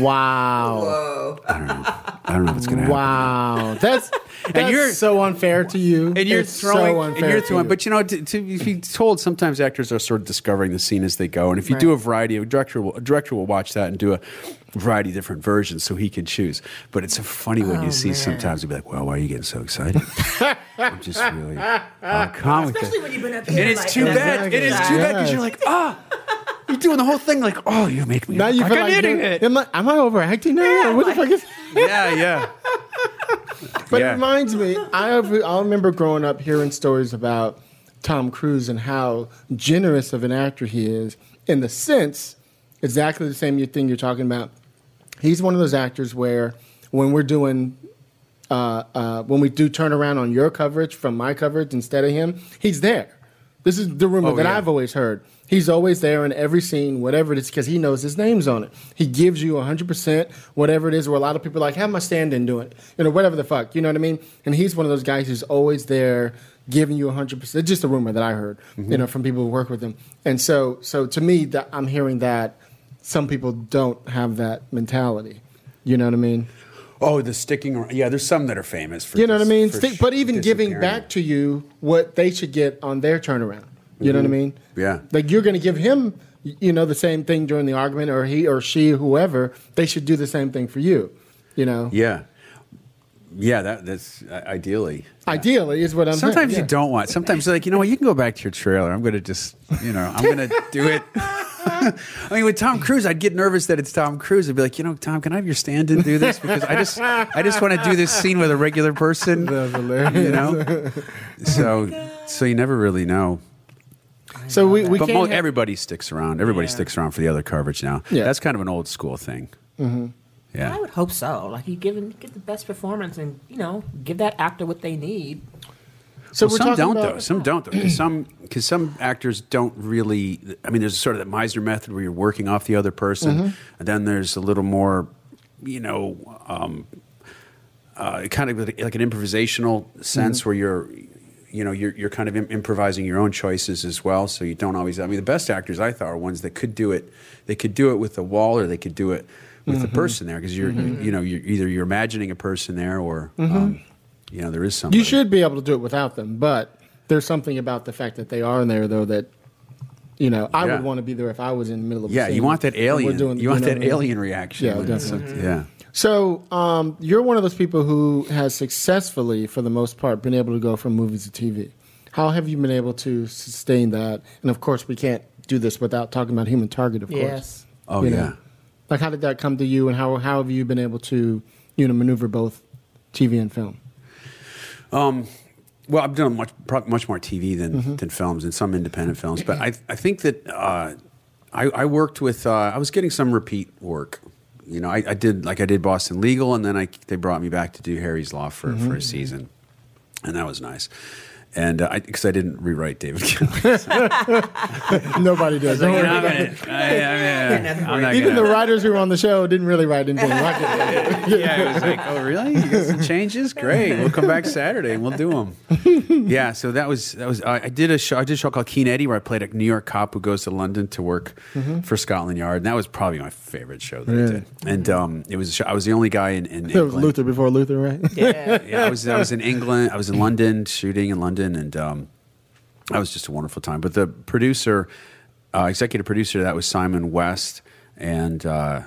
Wow. Whoa. I don't know. I don't know if it's going to happen. Wow. That's that's you're- so unfair to you. and you're It's throwing, so and unfair you're to throwing. you. But you know, to, to be told, sometimes actors are sort of discovering the scene as they go. And if you do a variety, a director will, a director will watch that and do a variety of different versions so he can choose. But it's so funny when you see sometimes you'll be like, "Well, why are you getting so excited?" I'm just really uh, calm with Especially it. when you've been up here. And it's like, too this. bad. It is too bad because you're like, ah, you're doing the whole thing like, oh, you make me now you like feel like idiot. Am I, am I overacting now? what the fuck is? yeah, yeah. But Yeah. it reminds me, I have, I remember growing up hearing stories about Tom Cruise and how generous of an actor he is. In the sense, exactly the same thing you're talking about. He's one of those actors where when we're doing, uh, uh, when we do turn around on your coverage from my coverage instead of him, he's there. This is the rumor Oh, that yeah. I've always heard. He's always there in every scene, whatever it is, because he knows his name's on it. He gives you 100%, whatever it is, where a lot of people are like, have my stand in doing it, you know, whatever the fuck, you know what I mean? And he's one of those guys who's always there giving you 100%. It's just a rumor that I heard, Mm-hmm. you know, from people who work with him. And so, so to me, that I'm hearing that some people don't have that mentality. You know what I mean? Oh, the sticking. around. Yeah, there's some that are famous for. You know what I mean? Stick, but even giving back to you what they should get on their turnaround. You know what I mean? Mm-hmm. Yeah. Like you're going to give him, you know, the same thing during the argument, or he or she, whoever. They should do the same thing for you. You know, Yeah, yeah. That that's uh, ideally. ideally is what I'm. saying. Sometimes Yeah. you don't want. Sometimes you're like, you know what? You can go back to your trailer. I'm going to just, you know, I'm going to do it. I mean, with Tom Cruise, I'd get nervous that it's Tom Cruise. I'd be like, you know, Tom, can I have your stand-in do this? Because I just, I just want to do this scene with a regular person. That's hilarious. You know, so, so you never really know. So we we But have- everybody sticks around. Everybody Yeah. sticks around for the other coverage now. Yeah. That's kind of an old school thing. Mm-hmm. Yeah. I would hope so. Like you give get the best performance, and you know, give that actor what they need. so Well, we're some talking don't about, though. Some don't though. 'Cause some because some actors don't really. I mean, there's sort of the Meisner method where you're working off the other person, Mm-hmm. and then there's a little more, you know, um, uh, kind of like like an improvisational sense Mm-hmm. where you're. You know, you're, you're kind of im- improvising your own choices as well, so you don't always. I mean, the best actors I thought are ones that could do it. They could do it with the wall, or they could do it with Mm-hmm. the person there, because you're, you know, you're either you're imagining a person there, or um, you know, there is something. Mm-hmm. You should be able to do it without them, but there's something about the fact that they are in there, though, that you know I Yeah. would want to be there if I was in the middle of. a Yeah, you want that and we're alien. doing- you want that what I mean? alien reaction. Yeah, definitely. Yeah. So um, you're one of those people who has successfully, for the most part, been able to go from movies to TV. How have you been able to sustain that? And of course, we can't do this without talking about Human Target, of course. Yes. Oh You yeah. know? Like, how did that come to you, and how how have you been able to, you know, maneuver both TV and film? Um, well, I've done much pro- much more TV than Mm-hmm. than films and some independent films, but I I think that uh, I, I worked with uh, I was getting some repeat work. You know, I, I did like I did Boston Legal, and then I they brought me back to do Harry's Law for Mm-hmm. for a season, and that was nice. And uh, I because I didn't rewrite David Kelley. Nobody did. Don't worry. I'm not Even gonna- the writers who were on the show didn't really write anything like it. yeah, it was like, oh, really? You got some changes? Great. We'll come back Saturday and we'll do them. yeah. So that was that was. I I did a show. I did a show called Keen Eddie where I played a New York cop who goes to London to work for Scotland Yard, and that was probably my favorite show that I did. And um, it was a show, I was the only guy in, in England. Luther before Luther, right? Yeah. Yeah, I was I was in England. I was in London shooting in London, and um, that was just a wonderful time. But the producer, uh, executive producer, that was Simon West, and uh,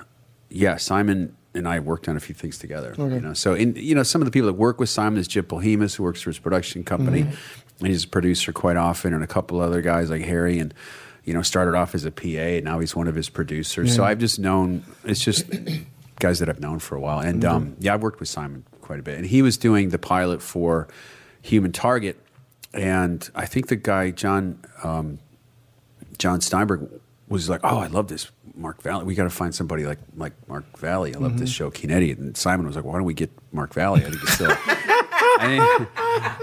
yeah, Simon and I worked on a few things together. You know, so in you know some of the people that work with Simon is Jib Polhemus, who works for his production company, and he's a producer quite often, and a couple other guys like Harry and. You know, started off as a PA, and now he's one of his producers. So I've just known it's just guys that I've known for a while, and um, yeah, I've worked with Simon quite a bit, and he was doing the pilot for Human Target, and I think the guy John um, John Steinberg was like, "Oh, I love this Mark Valley. We got to find somebody like like Mark Valley. I love this show, Keen Eddie." And Simon was like, "Why don't we get Mark Valley? I think he's still." I think,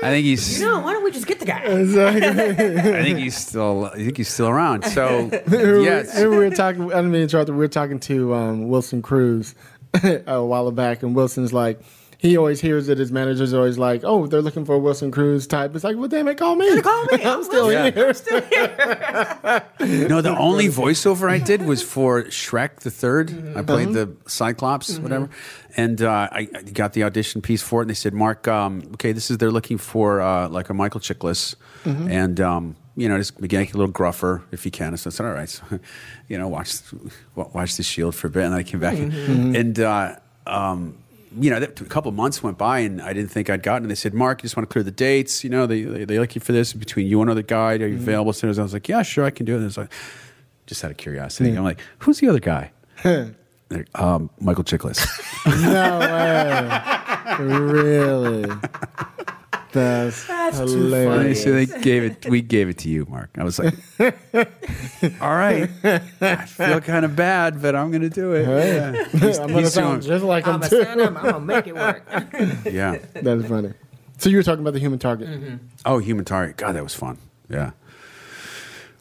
I think he's. No, why don't we just get the guy? I think he's still. I think he's still around. So yes, And we were talking. I didn't mean to interrupt. We were talking to um, Wilson Cruz a while back, and Wilson's like, he always hears that his manager's always like, "Oh, they're looking for a Wilson Cruz type." It's like, well, damn it, call me. Call me. I'm still Yeah. here. No, the only voiceover I did was for Shrek the 3rd I played the Cyclops, whatever, and uh, I, I got the audition piece for it. And they said, "Mark, um, okay, this is they're looking for uh, like a Michael Chiklis, and um, you know, just make a little gruffer if you can." So I said, "All right, so, you know, watch watch the Shield for a bit," and then I came back and. Uh, um, you know, that, a couple of months went by and I didn't think I'd gotten. it. They said, "Mark, you just want to clear the dates. You know, they they, they like you for this between you and another guy. Are you available?" So I was like, "Yeah, sure, I can do it." And it's like, just out of curiosity, I'm like, "Who's the other guy?" Um, Michael Chiklis. no way. really? That's, That's too And hilarious. so they gave it. We gave it to you, Mark. I was like, "All right, I feel kind of bad, but I'm going to do it." Yeah. He's- I'm gonna he's sound doing- just like him I'm a too. stand up. I'm gonna make it work. yeah. That's funny. So you were talking about the human target. Oh, Human Target. God, that was fun. Yeah.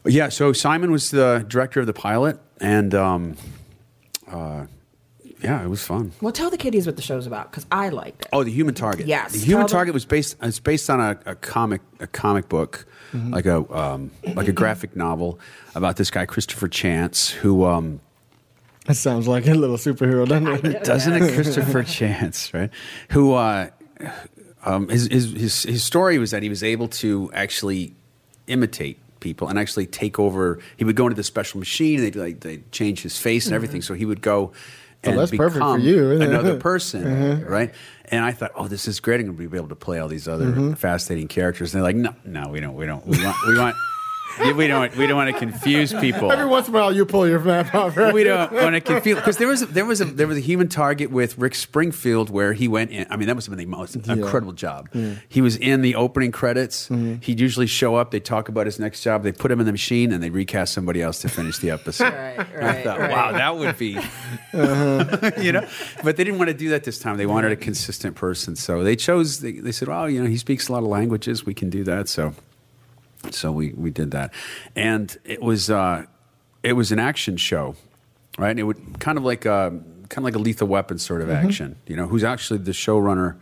Yeah, so Simon was the director of the pilot, and um, uh, yeah, it was fun. well, tell the kiddies what the show's about because I liked it. Oh, the Human Target. Yes, the Human tell them- Target was based. It's based on a, a comic, a comic book, like a um, like a graphic novel about this guy Christopher Chance, who um, That sounds like a little superhero, doesn't it? doesn't it Christopher Chance, right? Who uh, um, his, his his his story was that he was able to actually imitate people and actually take over. He would go into the special machine and they'd like they'd change his face and everything. So he would go. And Mm-hmm. that's perfect for you, isn't it? Mm-hmm. another person, right? And I thought, oh, this is great. I'm going to be able to play all these other Mm-hmm. fascinating characters. And they're like, no, no, we don't, we don't, we want, we want, we don't, we don't want to confuse people Every once in a while, you pull your map off. Right? we don't want to confuse because there was a, there was a, there was a human target with Rick Springfield where he went in. I mean, that must have been the most incredible job. He was in the opening credits. Mm-hmm. He'd usually show up. They would talk about his next job. They put him in the machine and they recast somebody else to finish the episode. Right, I thought, right. wow, that would be, uh-huh. you know. But they didn't want to do that this time. They wanted a consistent person, so they chose. They, they said, "Oh, you know, he speaks a lot of languages. We can do that." So, so we we did that, and it was uh, it was an action show, right? And it would kind of like a kind of like a Lethal Weapon sort of action. You know, who's actually the showrunner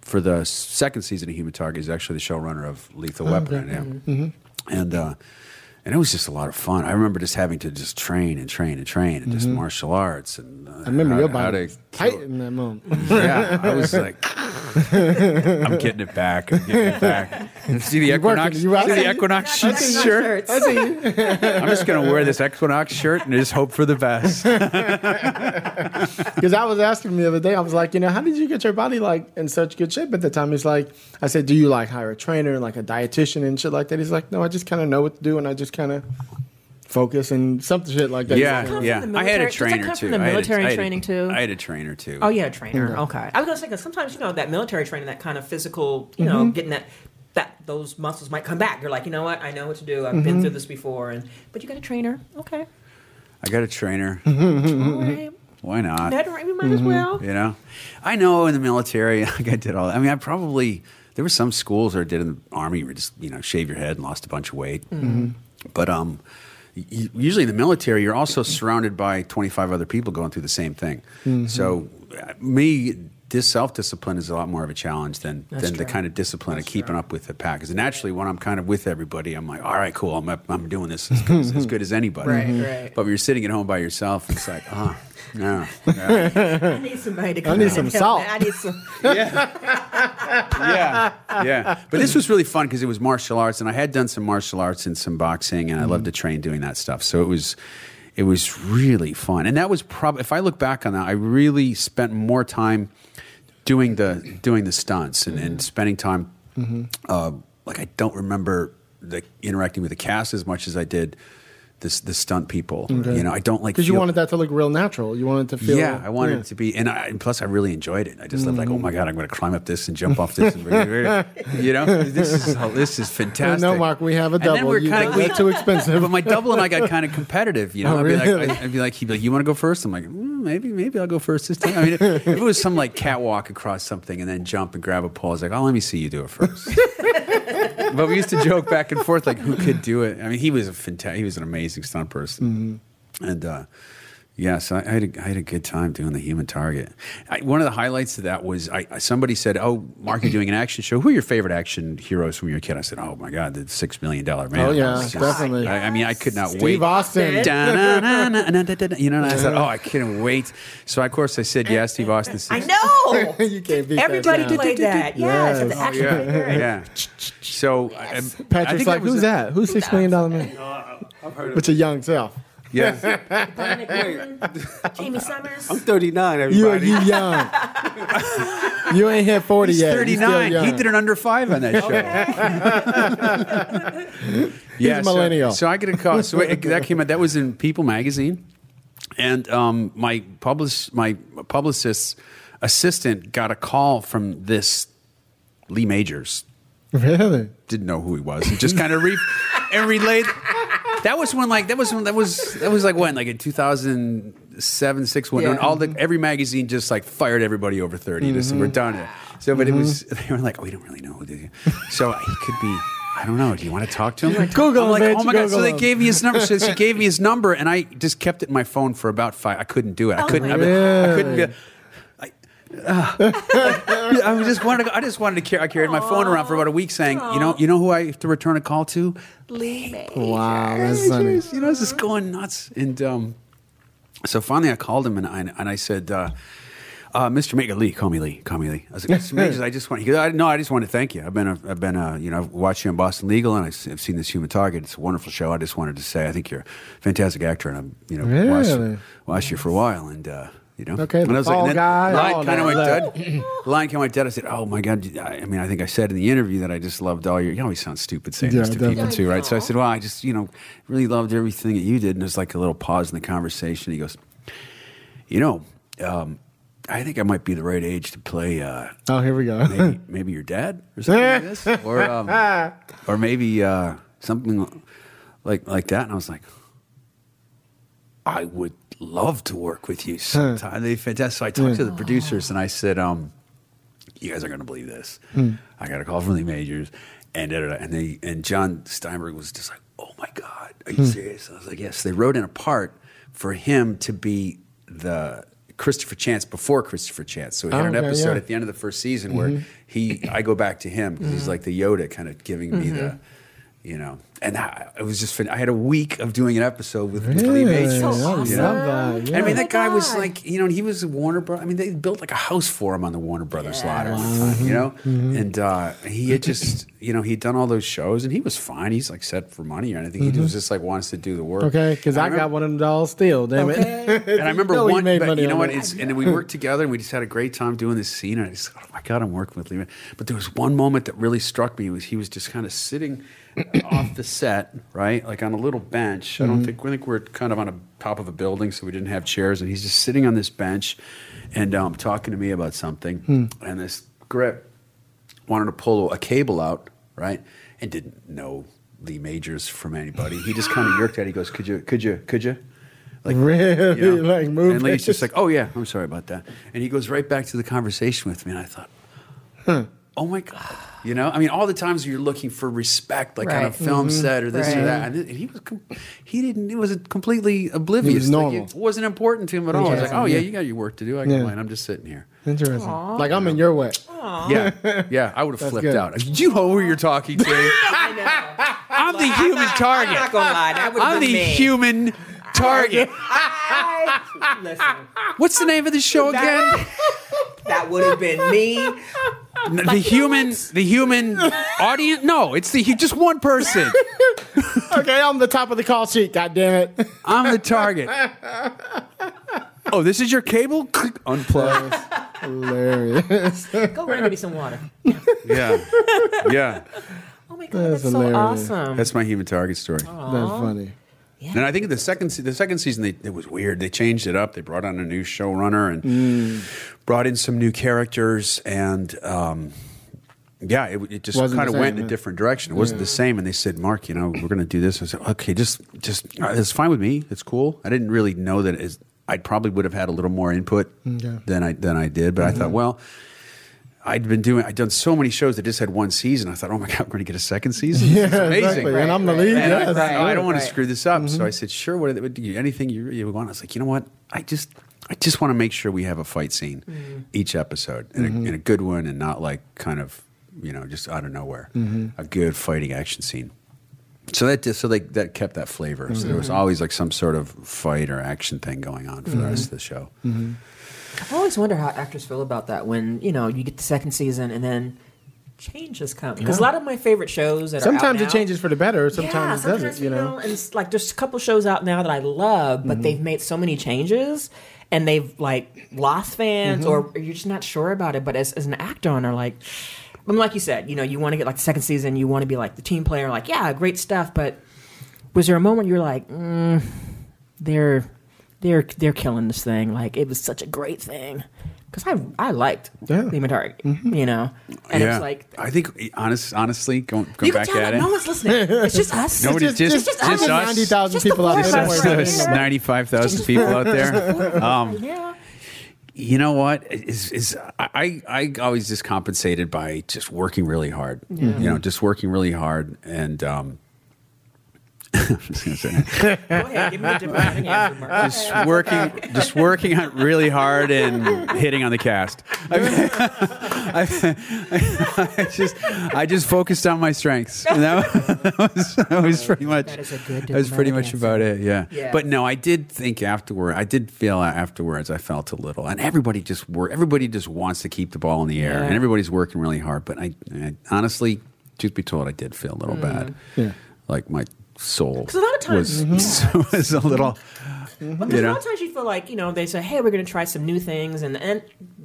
for the second season of Human Target is actually the showrunner of Lethal Weapon. Yeah. And uh, and it was just a lot of fun. I remember just having to just train and train and train and just martial arts and uh, I remember how- your body to was tight in that moment. yeah, I was like, I'm getting it back. I'm getting it back. See the Equinox, you out see the there? Equinox I see sheet your shirt? shirts. I'm just going to wear this Equinox shirt and just hope for the best. Because I was asking him the other day, I was like, you know, how did you get your body like in such good shape at the time? He's like, I said, do you like hire a trainer and like a dietitian and shit like that? He's like, no, I just kind of know what to do and I just kind of focus and something shit like that. Yeah, He's like, yeah. I had a military- does that trainer too. the I had a- military I had a- training, too? I had a trainer too. Oh yeah, trainer. Okay, I was gonna say because sometimes you know that military training, that kind of physical, you Mm-hmm. know, getting that that those muscles might come back. You're like, you know what? I know what to do. I've Mm-hmm. been through this before, and but you got a trainer. Okay, I got a trainer. all right. Why not? That right, we might as Mm-hmm. well. You know, I know in the military, like I did all. that. I mean, I probably there were some schools that I did in the army where you just you know shave your head and lost a bunch of weight. But um, usually in the military, you're also surrounded by 25 other people going through the same thing. So uh, me. This self discipline is a lot more of a challenge than, That's than the kind of discipline of keeping up with the pack. Because naturally, when I'm kind of with everybody, I'm like, all right, cool, I'm, I'm doing this as good as, as, good as anybody. Right, right. But when you're sitting at home by yourself, it's like, oh, no. yeah. I need somebody to come I need some salt. me. I need some. Salt. Yeah, yeah. But this was really fun because it was martial arts, and I had done some martial arts and some boxing, and I loved mm-hmm. to train doing that stuff. So it was, it was really fun, and that was probably if I look back on that, I really spent more time doing the doing the stunts and, and spending time. Uh, like I don't remember the interacting with the cast as much as I did this the stunt people. You know, I don't like Because you wanted that to look real natural. You wanted to feel. yeah, I wanted yeah. it to be, and, I, and plus I really enjoyed it. I just lived like, oh my god, I'm going to climb up this and jump off this, and you know, this is this is fantastic. No, Mark, we have a And then double. we're kind of too expensive. But my double and I got kind of competitive. You know, Oh, I'd be really? like, I'd be like, he'd be like, you want to go first? I'm like, mm, maybe, maybe I'll go first this time. I mean, if, if it was some like catwalk across something and then jump and grab a pole, I was like, oh, let me see you do it first. but we used to joke back and forth like who could do it. I mean, he was a fantastic, he was an amazing stunt person, and uh, yeah, so I, I, had a, I had a good time doing the Human Target. I, one of the highlights of that was I, I- somebody said, "Oh, Mark, you're doing an action show. Who are your favorite action heroes from your kid?" I said, "Oh my God, the Six Million Dollar Man." Oh, yeah, It's definitely. I, I mean, I could not Steve wait. Steve Austin. You know, and I said, "Oh, I couldn't wait." So of course I said yes. Steve Austin. I know. you can't beat Everybody that. down. played that. Yes, at the Yes. action Yeah, yeah. So I- I Patrick's think like, who's a- that? Who's Six Million Dollar Man? With your young self. Yeah. Dominic Martin, Jaime Sommers. I'm 39, You are everybody. you young. you ain't hit 40 He's yet. You're still 39. He did an under five on that show. yeah, He's millennial. So, so I get a call. So it, that came out. That was in People magazine, and um, my publish my publicist's assistant got a call from this Lee Majors. Really? Didn't know who he was. He just kind of re- and relayed. That was when like that was when that was that was like when like in 2007 6 when, when Yeah. all the every magazine just like fired everybody over 30 just Mm-hmm. we're done so but it was they were like oh, we don't really know who this is so he could be I don't know. Do you want to talk to him? Google I'm him, like, bitch, oh my god! So Google they him. gave me his number. So she gave me his number, and I just kept it in my phone for about five. I couldn't do it. I couldn't. I, I couldn't. Be, I, uh, I just wanted. To, I just wanted to carry. I carried my phone around for about a week, saying, you know, you know who I have to return a call to? Lee. Wow, that's funny. You know, it's just going nuts. And um, so finally, I called him and I, and I said, uh, uh, "Mr. Major Lee, call me Lee, call me Lee." I was like, "Mr. Majors, I just want." He goes, I, "No, I just want to thank you. I've been, a, I've been, a, you know, I've watched you on Boston Legal, and I've, I've seen this Human Target. It's a wonderful show. I just wanted to say, I think you're a fantastic actor, and I'm, you know, Really? watched, watched you for a while, and." Uh, you know, Okay, and the I was like, fall and then guy, the line all kind of went dead. Line kind of went dead. I said, "Oh my god!" I, I mean, I think I said in the interview that I just loved all your. You always sound stupid saying this Yeah, to people too, right? So I said, "Well, I just, you know, really loved everything that you did." And there's like a little pause in the conversation. He goes, "You know, um, I think I might be the right age to play uh, Oh, here we go. maybe, maybe your dad or something like this, or um, or maybe uh, something like like that." And I was like, "I would love to work with you sometime." They fantastic. So I talked to the producers and I said, um, "You guys are going to believe this. Hmm. I got a call from the majors." And, da, da, da. and they and John Steinberg was just like, "Oh my God, are you hmm. serious?" I was like, "Yes." They wrote in a part for him to be the Christopher Chance before Christopher Chance. So he had Oh, an okay, episode yeah. at the end of the first season where mm-hmm. he, I go back to him because he's mm-hmm. like the Yoda, kind of giving me the, mm-hmm. You know, and I, it was just. fin- I had a week of doing an episode with, with Lee Majors. I So love you know? Yeah. I mean, that guy was like, you know, he was a Warner Bros. I mean, they built like a house for him on the Warner Brothers lot at one time, you know? Mm-hmm. And uh, he had just, you know, he'd done all those shows and he was fine. He's like set for money or anything. He was just like wants to do the work. Mm-hmm. okay, because And I, remember- got one of them dolls still, damn it. and I remember know he one, but you know on what? It's, and we worked together and we just had a great time doing this scene. And I just thought, oh my God, I'm working with Lee. But there was one moment that really struck me was he was just kind of sitting off the set, right? Like on a little bench. I don't Mm-hmm. think, I think we're kind of on a top of a building, so we didn't have chairs. And he's just sitting on this bench and um, talking to me about something. Hmm. And this grip wanted to pull a cable out, right? And didn't know Lee Majors from anybody. He just kind of yerked at it. He goes, Could you, could you, could you? Like, Really? you know? Like, move And Lee's just like, oh yeah, I'm sorry about that. And he goes right back to the conversation with me, and I thought, oh my god, you know, I mean, all the times you're looking for respect, like on a Right. film mm-hmm. set or this or Right. that, and he was, com- he didn't, he was completely oblivious. He was Like, normal. it wasn't important to him at all. I was like, oh yeah, you got your work to do. I can Yeah. mind. I'm just sitting here. Interesting. Like I'm in your way. Yeah, yeah, I would have flipped good. out. Did you know who you're talking to? I know. I'm the human I'm target. not gonna lie. That would have I'm been the me. human target. I- Listen, What's the name of the show again? that would have been me. The human, the human audience. No, it's the just one person. Okay, I'm the top of the call sheet. God damn it. I'm the target. Oh, this is your cable? Click, Unplug. Hilarious. Go bring me some water. Yeah, yeah. Oh my god, That's that's, so hilarious. awesome. That's my human target story. That's funny. And I think the second se- the second season they, it was weird. They changed it up. They brought on a new showrunner and Mm. brought in some new characters and. Um, yeah, it, it just kind of went in a different direction. It wasn't the same, and they said, "Mark, you know, we're going to do this." I said, "Okay, just, just, uh, it's fine with me. It's cool." I didn't really know that. Is I probably would have had a little more input Okay. than I than I did, but I thought, well, I'd been doing, I'd done so many shows that just had one season. I thought, oh my god, we're going to get a second season. Yeah, This is amazing. exactly. And I'm the lead. And I Yes. thought, oh, I don't want to screw this up. Mm-hmm. So I said, sure, what, what you, anything you, you want? I was like, you know what? I just, I just want to make sure we have a fight scene each episode and, Mm-hmm. a, and a good one and not like kind of, you know, just out of nowhere. Mm-hmm. A good fighting action scene. So that just, so they, that kept that flavor. So there was Mm-hmm. always like some sort of fight or action thing going on for the rest of the show. Mm-hmm. I always wonder how actors feel about that when you know you get the second season and then changes come. Because a lot of my favorite shows that Sometimes are it out changes for the better. Sometimes yeah, it doesn't. You know. and it's like there's a couple shows out now that I love, Mm-hmm. but they've made so many changes and they've like lost fans Mm-hmm. or you're just not sure about it. But as, as an actor owner, like. I mean, like you said, you know, you want to get like the second season, you want to be like the team player, like, yeah, great stuff. But was there a moment you're like, mm, they're they're they're killing this thing? Like it was such a great thing because I I liked Yeah. Mm-hmm. You know, and yeah. it's like I think, honest, honestly, going, going back tell at that it. no one's listening. It's just us. Nobody- It's just- just, just just us. ninety thousand Just people out there. of us. Don't worry about There's it. Yeah. 95,000 people out there. Um, yeah. You know what? Is is I I always just compensated by just working really hard. You know, just working really hard and um I'm just gonna say, Go ahead, give me a different answer, Mark. just working, just working on really hard and hitting on the cast. I, I, I just, I just focused on my strengths. And that, that was, that was pretty much. That is a good That was pretty diplomatic much about it. Yeah. Yeah. But no, I did think afterward. I did feel afterwards. I felt a little, and everybody just work. Everybody just wants to keep the ball in the air, Yeah. and everybody's working really hard. But I, I honestly, truth be told, I did feel a little hmm. bad. Yeah. Like my soul. Because a lot of times, was, was a little. Mm-hmm. Because You a lot of times you feel like you know they say, "Hey, we're going to try some new things," and and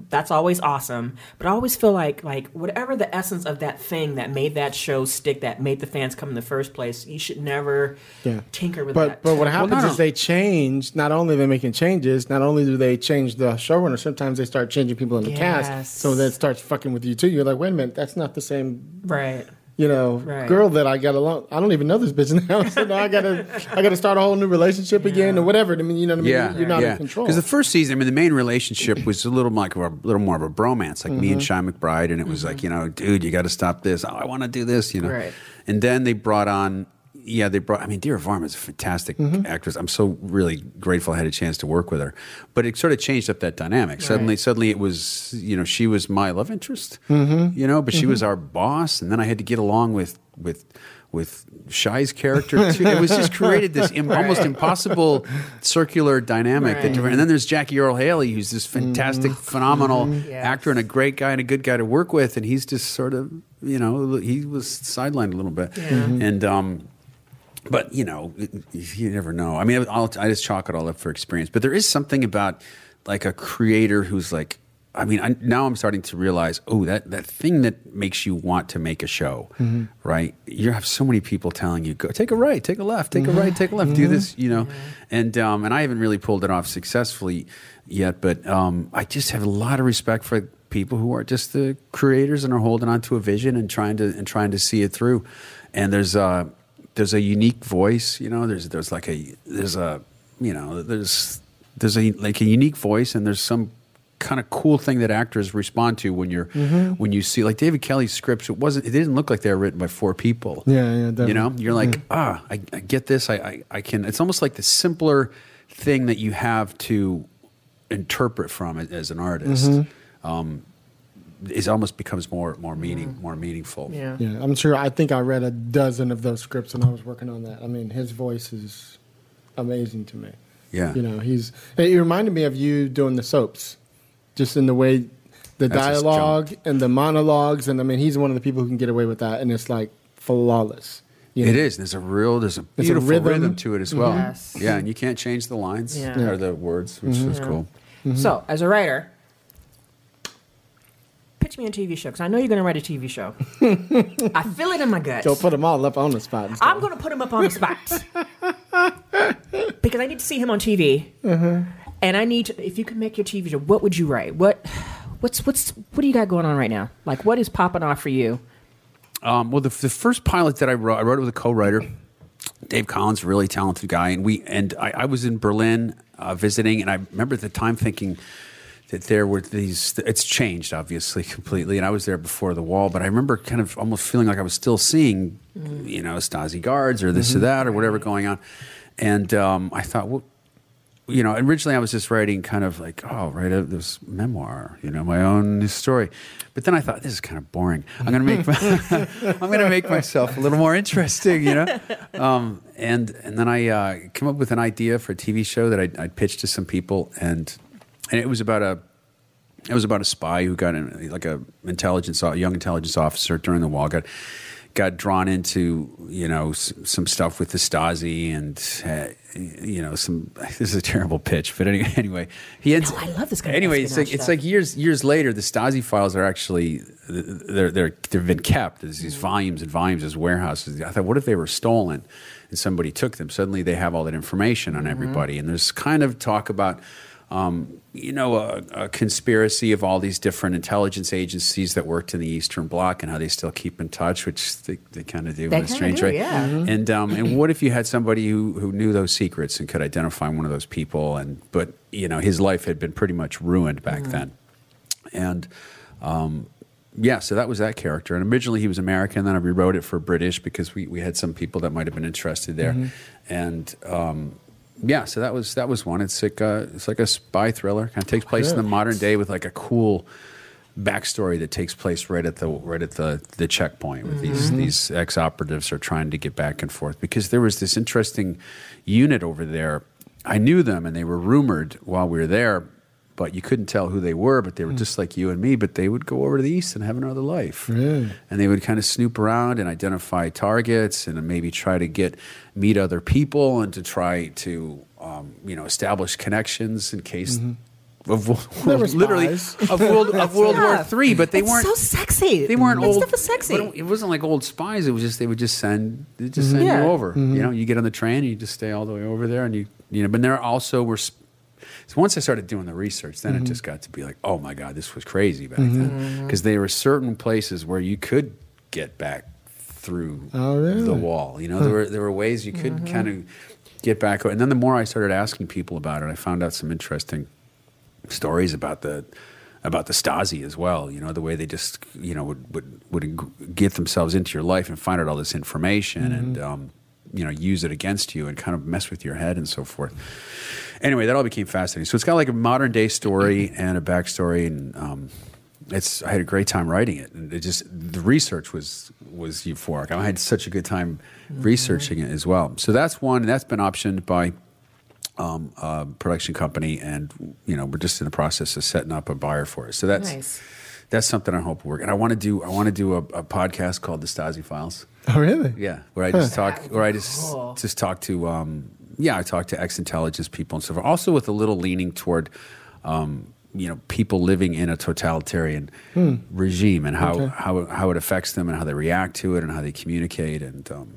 that's always awesome. But I always feel like like whatever the essence of that thing that made that show stick, that made the fans come in the first place, you should never Yeah. tinker with But that. but what happens no, no. is they change. Not only are they making changes, not only do they change the showrunner, sometimes they start changing people in the Yes. cast. So that starts fucking with you too. You're like, wait a minute, that's not the same right? You know, Right. girl that I got along. I don't even know this bitch now. So now I gotta, I gotta start a whole new relationship again or whatever. I mean, you know what I mean? Yeah, You're not yeah. in control. Because the first season, I mean, the main relationship was a little like a little more of a bromance, like Mm-hmm. me and Chi McBride, and it was like, you know, dude, you got to stop this. Oh, I want to do this, you know. Right. And then they brought on, yeah, they brought. I mean, Dira Varma is a fantastic Mm-hmm. actress. I'm so really grateful I had a chance to work with her. But it sort of changed up that dynamic. Suddenly, suddenly it was, you know, she was my love interest, Mm-hmm. you know, but she was our boss, and then I had to get along with with with Chi's character too. It was just created this Im- almost impossible circular dynamic. Right. different- and then there's Jackie Earle Haley, who's this fantastic, phenomenal Yes. actor and a great guy and a good guy to work with, and he's just sort of, you know, he was sidelined a little bit, and um. But you know, you never know. I mean, I'll, I just chalk it all up for experience. But there is something about like a creator who's like, I mean, I, now I'm starting to realize, oh, that that thing that makes you want to make a show, right? You have so many people telling you, go take a right, take a left, take a right, take a left, do this, you know, and um, and I haven't really pulled it off successfully yet. But um, I just have a lot of respect for people who are just the creators and are holding on to a vision and trying to and trying to see it through. And there's uh there's a unique voice, you know. There's there's like a there's a you know there's there's a like a unique voice, and there's some kind of cool thing that actors respond to when you're when you see like David Kelley's scripts. It wasn't it didn't look like they were written by four people. Yeah, yeah, You know, you're like ah, I, I get this. I, I I can. It's almost like the simpler thing that you have to interpret from it as an artist. Um, it almost becomes more more meaning more meaningful. Yeah. yeah, I'm sure. I think I read a dozen of those scripts when I was working on that. I mean, his voice is amazing to me. Yeah. You know, he's. It reminded me of you doing the soaps, just in the way the That's dialogue and the monologues, and I mean, he's one of the people who can get away with that, and it's like flawless. You know? is. There's a real, there's a There's a beautiful rhythm. rhythm. to it as well. Yes. Yeah, and you can't change the lines Yeah. or the words, which mm-hmm. is cool. So, mm-hmm. as a writer, pitch me a TV show because I know you're going to write a TV show. I feel it in my guts. Go put them all up on the spot. I'm going to put him up on the spot because I need to see him on TV, and I need to. If you could make your TV show, what would you write? What, what's what's what do you got going on right now? Like, what is popping off for you? Um, well, the, the first pilot that I wrote, I wrote it with a co-writer, Dave Collins, really talented guy, and we and I, I was in Berlin uh, visiting, and I remember at the time thinking that there were these. It's changed obviously completely, and I was there before the wall, but I remember kind of almost feeling like I was still seeing, you know, Stasi guards or this or that or whatever going on, and um, I thought, well. You know, originally I was just writing kind of like, oh, write a, this memoir, you know, my own story. But then I thought, this is kind of boring. I'm going to make, I'm going to make myself a little more interesting, you know. Um, and and then I uh, came up with an idea for a TV show that I, I pitched to some people, and and it was about a it was about a spy who got in, like a intelligence a young intelligence officer during the wall got got drawn into you know s- some stuff with the Stasi and uh, you know some this is a terrible pitch but anyway, anyway he ends No, I love this kind of anyway it's like it's like years years later the Stasi files are actually they're they're they've been kept there's these volumes and volumes as warehouses. I thought what if they were stolen and somebody took them? Suddenly they have all that information on everybody. And there's kind of talk about um, you know, a, a conspiracy of all these different intelligence agencies that worked in the Eastern Bloc and how they still keep in touch, which they, they kind of do They in a strange do, way. yeah. And um, and what if you had somebody who, who knew those secrets and could identify one of those people, and but you know his life had been pretty much ruined back then, and um, yeah, so that was that character. And originally he was American. Then I rewrote it for British because we, we had some people that might have been interested there. And um, yeah, so that was that was one. It's like a, it's like a spy thriller. Kind of takes place in the modern day with like a cool backstory that takes place right at the right at the the checkpoint with these mm-hmm. these ex operatives are trying to get back and forth because there was this interesting unit over there. I knew them and they were rumored while we were there, but you couldn't tell who they were. But they were hmm. just like you and me. But they would go over to the east and have another life, Really? and they would kind of snoop around and identify targets and maybe try to get meet other people and to try to um, you know establish connections in case. Mm-hmm. Of They were literally of world of World War Three, but they It's weren't so sexy. they weren't that old. stuff is sexy. but It wasn't like old spies. It was just they would just send just mm-hmm. send Yeah. you over. You mm-hmm. know, you get on the train, and you just stay all the way over there, and you you know. But there also were. So once I started doing the research, then it just got to be like, oh my god, this was crazy back then, because there were certain places where you could get back through Oh, really? the wall. You know, there were there were ways you could kind of get back. And then the more I started asking people about it, I found out some interesting stories about the about the Stasi as well. You know, the way they just you know would would would get themselves into your life and find out all this information and um, you know use it against you and kind of mess with your head and so forth. Anyway, that all became fascinating. So it's got like a modern day story and a backstory, and um, it's I had a great time writing it. And it just the research was was euphoric. I had such a good time researching it as well. So that's one, and that's been optioned by um, a production company, and you know we're just in the process of setting up a buyer for it. So that's Nice. that's something I hope will work. And I want to do I want to do a, a podcast called the Stasi Files. Oh, really? Yeah, where I just talk, where I just Cool. just talk to, um, yeah, I talk to ex intelligence people and so forth. Also with a little leaning toward, um, you know, people living in a totalitarian regime and how, how how it affects them and how they react to it and how they communicate and um,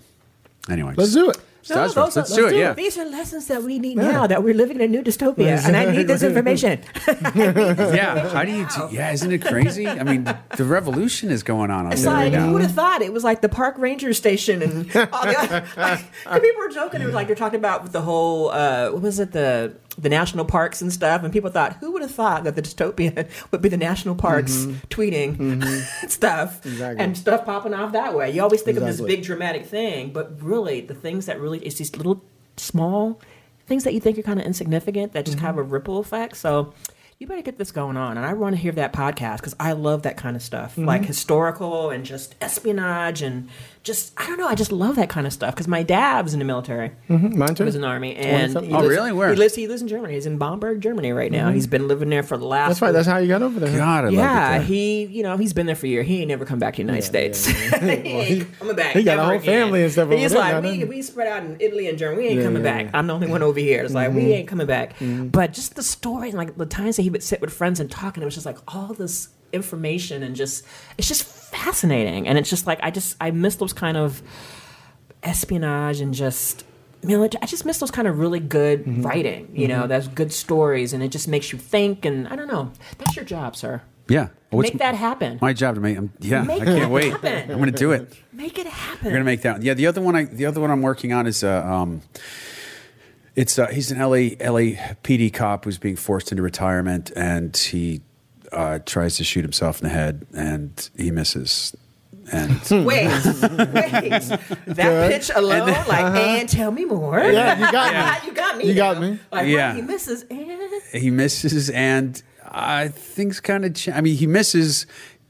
anyway, Let's do it. No, Stasi those Files. are- Let's do it. Yeah. These are lessons that we need now that we're living in a new dystopia, and I need this information. yeah. How do you? Do, yeah, isn't it crazy? I mean, the revolution is going on out It's there right like now. who would have thought it was like the park ranger station and all the like, people were joking. It was like they're talking about the whole uh, what was it the the national parks and stuff, and people thought who would have thought that the dystopia would be the national parks tweeting stuff Mm-hmm. Exactly. and stuff popping off that way. You always think of this big dramatic thing, but really the things that really it's these little small things that you think are kind of insignificant that just Mm-hmm. have a ripple effect. So. You better get this going on, and I want to hear that podcast because I love that kind of stuff, Mm-hmm. like historical and just espionage and just I don't know. I just love that kind of stuff because my dad was in the military. Mm-hmm, Mine He too. was in the army, and something. he Oh, lives- really? Where? he lives? He lives in Germany. He's in Bamberg, Germany right now. He's been living there for the last. Mm-hmm. That's right. That's how you got over there. God, I love yeah, he you know he's been there for a year. He ain't never come back to the United Yeah, States. yeah, yeah. he Well, he- ain't coming back. he got a whole again. family and stuff over He's like we, we spread out in Italy and Germany. We ain't Yeah, coming yeah, back. I'm the only one over here. It's like Mm-hmm. we ain't coming back. But just the story like the times that he would sit with friends and talk, and it was just like all this information and just it's just fascinating. And it's just like I just I miss those kind of espionage and just military. I just miss those kind of really good Mm-hmm. writing. You know, that's good stories, and it just makes you think. And I don't know. That's your job, sir. Yeah. Well, Make that happen. My job to make. Um, yeah, Make I can't wait. happen. I'm going to do it. Make it happen. We're gonna make that. Yeah, the other one. I the other one I'm working on is uh, um, it's uh, he's an LA LAPD cop who's being forced into retirement, and he uh, tries to shoot himself in the head, and he misses. And Wait, wait. That pitch alone, like, and tell me more. Yeah, you got me. you got me. You got me. Like, Yeah. yeah. he misses, and he misses, and uh, things kind of. Ch- I mean, he misses.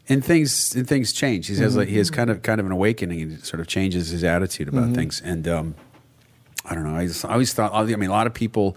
And things and things change. He has like he has kind of kind of an awakening. He sort of changes his attitude about things. And um, I don't know. I, just, I always thought. I mean, a lot of people,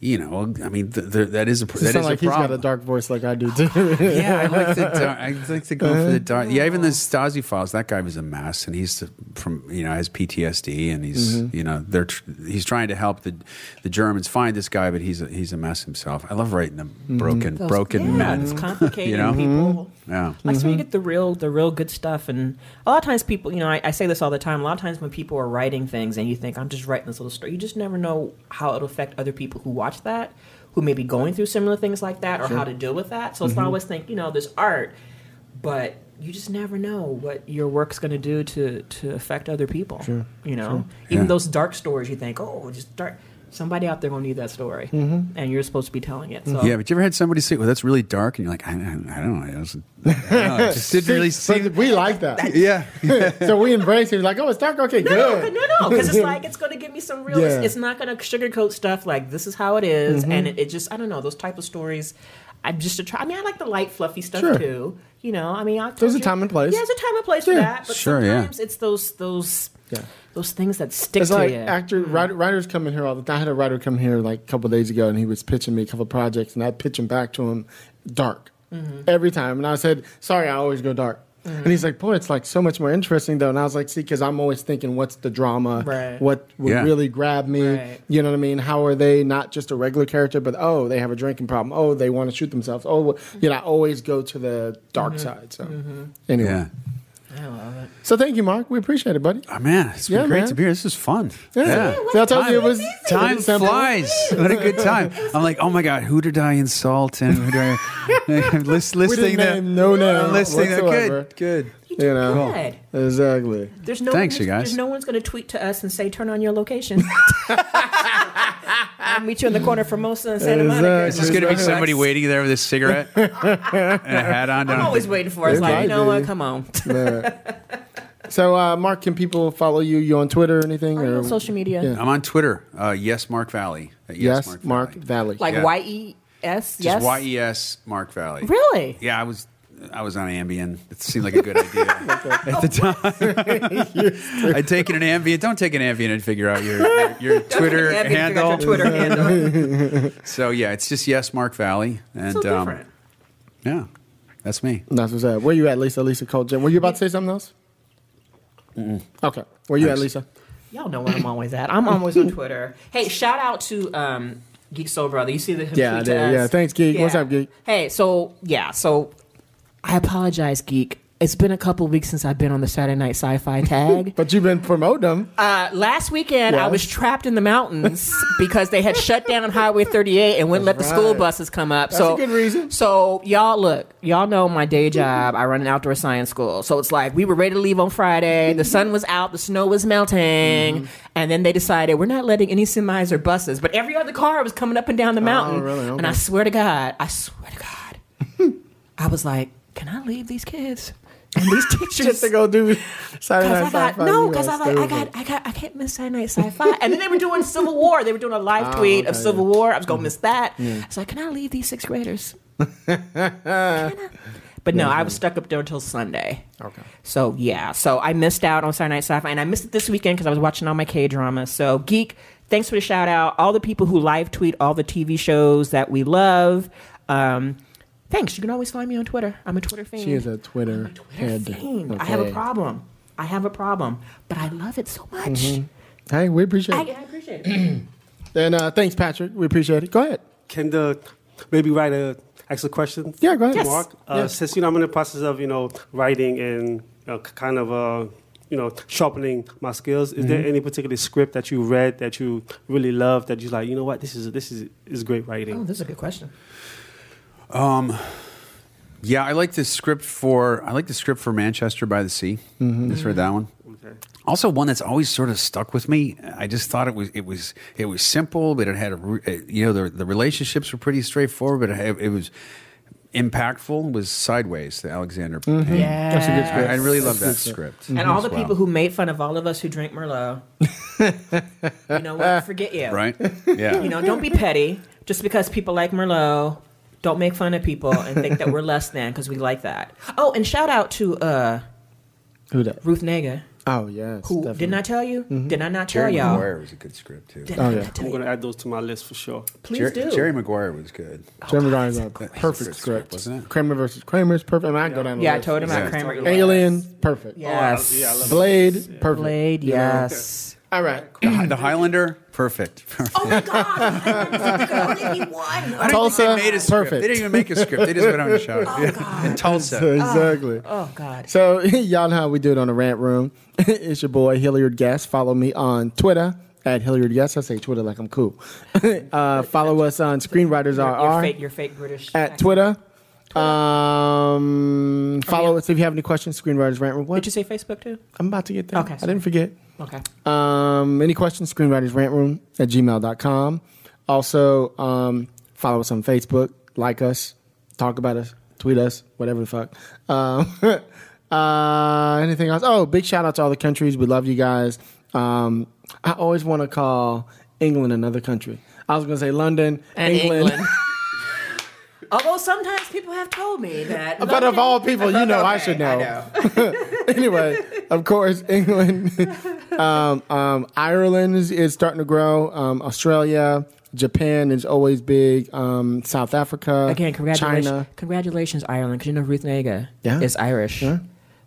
you know. I mean, th- th- that is a It that sounds like a he's got a dark voice like I do too. yeah, I like the dark, I like to go for the dark. Yeah, even the oh. Stasi files. That guy was a mess, and he's from you know has PTSD, and he's mm-hmm. you know they're tr- he's trying to help the the Germans find this guy, but he's a, he's a mess himself. I love writing them mm-hmm. broken those- broken yeah, men. It's complicated. You know? people. Mm-hmm. Yeah. Like so, you mm-hmm. get the real, the real good stuff, and a lot of times people, you know, I, I say this all the time. A lot of times when people are writing things, and you think I'm just writing this little story, you just never know how it'll affect other people who watch that, who may be going through similar things like that, or how to deal with that. So it's mm-hmm. not always think, you know, there's art, but you just never know what your work's going to do to to affect other people. You know, even Yeah. those dark stories, you think, oh, just dark. Somebody out there gonna need that story, and you're supposed to be telling it. So Yeah, but you ever had somebody say, "Well, that's really dark," and you're like, "I, I, I don't know, I don't know, it just didn't really But we like that. Yeah, so we embrace it. Like, oh, it's dark. Okay, No, good. no, no, because it's like it's going to give me some real. Yeah. Mm-hmm. It's, it's not going to sugarcoat stuff. Like this is how it is, and it, it just I don't know those type of stories. I'm just to try. I mean, I like the light, fluffy stuff Sure. too. You know, I mean, I told There's a time and place. Yeah, there's a time and place for that. But Sure, yeah. sometimes it's those those Yeah. those things that stick It's to like you. actor writer, writers come in here all the time. I had a writer come here like a couple days ago, and he was pitching me a couple projects, and I'd pitch him back to him dark Mm-hmm. every time. And I said, "Sorry, I always go dark." And he's like, "Boy, it's like so much more interesting though." And I was like, "See, because I'm always thinking, what's the drama? Right. What would Yeah. really grab me? Right. You know what I mean? How are they not just a regular character, but oh, they have a drinking problem. Oh, they want to shoot themselves. Oh, you know, I always go to the dark Mm-hmm. side. So anyway, yeah. I love it. so thank you, Mark. We appreciate it, buddy. Oh man, it's been Yeah, great man. to be here. This is fun. Yeah. So I told you it was Time simple. flies. What a good time. I'm like, oh my god, who did I insult and who did I list, We listing didn't the name no name listing the whatsoever. good, good. You You did know. good. Exactly. There's no Thanks, there's, you guys. There's no one's going to tweet to us and say, "Turn on your location." I'll meet you in the corner for Mosa and Santa Monica. Is this going to be somebody waiting there with a cigarette and a hat on? I'm always waiting for it. Like, might you know be. what? Come on. So, uh, Mark, can people follow you? You on Twitter or anything? Are you or on social media? Yeah. I'm on Twitter. Uh, yes, Mark Valley. Uh, Yes, Mark, Valley. Valley. Like Yeah. Y E S? Just Yes. Y E S Mark Valley. Really? Yeah, I was. I was on Ambien. It seemed like a good idea at the time. I'd taken an Ambien. Don't take an Ambien and figure out your your, your Twitter Yeah, handle. Your Twitter handle. So yeah, it's just yes, Mark Valley, and so um, yeah, that's me. That's what's up. Where you at, Lisa? Lisa Cold Jim. Were you about to say something else? Okay. Where you at, Lisa? Y'all know where I'm always at. I'm always on Twitter. Hey, shout out to um, Geek Soul Brother. You see the him Yeah, tweet to did. us? Yeah, thanks, Geek. What's up, Geek? Hey, so yeah, so I apologize, Geek. It's been a couple weeks since I've been on the Saturday Night Sci-Fi tag. But you've been promoting them. Uh, last weekend, I was trapped in the mountains because they had shut down Highway 38 and wouldn't let the school buses come up. That's so, a good reason. So, y'all look, y'all know my day job. I run an outdoor science school. So it's like we were ready to leave on Friday. The sun was out, the snow was melting, Mm-hmm. and then they decided we're not letting any semis or buses, but every other car was coming up and down the mountain. Oh, really? And I swear to God, I swear to God, I was like, can I leave these kids? And these teachers Just to go do Saturday Night Sci-Fi. no, because I like, I got, I got, I can't miss Saturday Night Sci-Fi. and then they were doing Civil War. They were doing a live Oh, tweet of Civil yeah. Mm-hmm. War. I was gonna miss that. I was like, can I leave these sixth graders? Can I? But no, I was stuck up there until Sunday. Okay. So yeah, so I missed out on Saturday Night Sci-Fi, and I missed it this weekend because I was watching all my K dramas. So geek, thanks for the shout out. All the people who live tweet all the TV shows that we love. Um, thanks. You can always find me on Twitter. I'm a Twitter fan. She is a Twitter head. Fiend. I have a problem. I have a problem, but I love it so much. Mm-hmm. Hey, we appreciate I, it. I appreciate it. And uh, thanks, Patrick. We appreciate it. Go ahead. Can the maybe write a ask a question? Yeah, go ahead. Yes. Mark. Uh, Yeah. Since you know I'm in the process of you know writing and you know, kind of uh, you know sharpening my skills, is Mm-hmm. there any particular script that you read that you really love that you like? You know what? This is this is is great writing. Oh, this is a good question. Yeah, I like the script for I like the script for Manchester by the Sea. Mm-hmm. Just read that one. Okay. Also, one that's always sort of stuck with me. I just thought it was it was it was simple, but it had a uh, you know the the relationships were pretty straightforward, but it, had- it was impactful. Was Sideways, the Alexander. Payne. Yeah. That's a good script. I, I really love that That's a good script. And all the well. people who made fun of all of us who drink Merlot. you know what? Forget you. right, yeah, You know, don't be petty. Just because people like Merlot, don't make fun of people and think that we're less than because we like that. Oh, and shout out to uh, Who that? Ruth Negga, Oh, yes. who definitely. didn't I tell you? Did I not tell Jerry y'all? Maguire was a good script too. Did Oh, I yeah. not tell I'm gonna add those to my list for sure. Please Jer- do. Jerry Maguire was good. Jeremy Ryan's a That's a perfect good script, script, wasn't it? Kramer versus Kramer's perfect. I mean, I can go down the yeah, I told him about Kramer. Alien, perfect. Yes. Oh, I- yeah, I love Blade, perfect. Blade, You know? yes. All right. The, the Highlander, perfect. perfect. Oh my God! only one. I don't Tulsa, they made a script. perfect. They didn't even make a script. They just went on a show. Oh God! Tulsa. exactly. Oh God! So y'all know how we do it on the rant room. it's your boy Hilliard Guess. Follow me on Twitter at Hilliard Guess. I say Twitter like I'm cool. uh, follow us on Screenwriters Your, your RR fake, your fake British at accent. Twitter. Um, follow us if you have any questions. Screenwriters rant room. What? Did you say Facebook too? I'm about to get there. Okay, I didn't forget. Okay. Um, any questions? Screenwriters Rant Room at gmail.com. Also, um, follow us on Facebook, like us, talk about us, tweet us, whatever the fuck. Um, uh, anything else? Oh, big shout out to all the countries. We love you guys. Um, I always want to call England another country. I was going to say London, And England. England. Although sometimes people have told me that. But of all people, you know I Okay, should know. anyway, of course, England, um, um, Ireland is, is starting to grow. Um, Australia, Japan is always big. Um, South Africa, Again, congratulations, China. congratulations, Ireland, because you know Ruth Negga Yeah. is Irish. Yeah.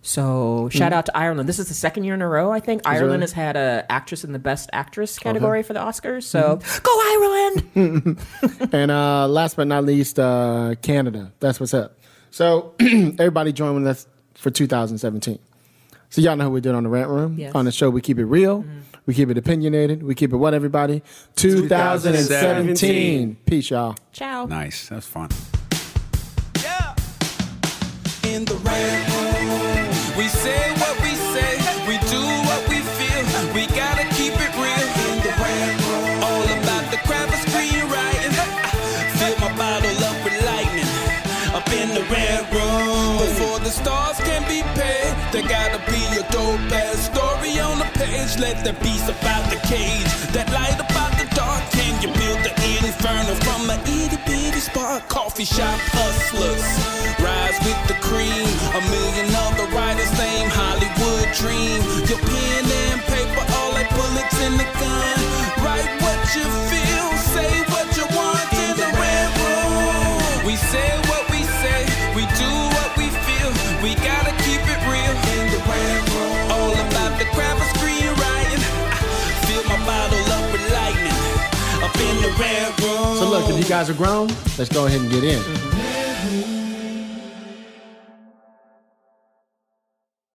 So shout out to Ireland. This is the second year in a row. I think Ireland really? has had a actress in the best actress category for the Oscars. So go Ireland! And uh, last but not least, uh, Canada. That's what's up. So everybody join with us for 2017. So y'all know how we do it on the rant room. Yes. On the show, we keep it real. We keep it opinionated. We keep it what, everybody? 2017. Peace, y'all. Ciao. Nice. That's fun. Yeah. In the rant room, we say what we say, we do what we feel. We gotta keep it real. In the rant room, all about the craft of screenwriting. Fill my bottle up with lightning. Up in the rant room, before the stars can be paid, there gotta be a dope ass story on the page. Let the beast about the cage, that light about the dark. Can you build the inferno from a itty? Coffee shop hustlers, rise with the cream. A million other writers, same Hollywood dream. Your pen and paper, all like bullets in the gun. Write what you feel, say what you want in the red room. We say what we say, we do what we feel. We gotta keep it real in the red room. All about the craft of screenwriting. I fill my bottle up with lightning. Up in the red room. Look, if you guys are grown, let's go ahead and get in. Mm-hmm.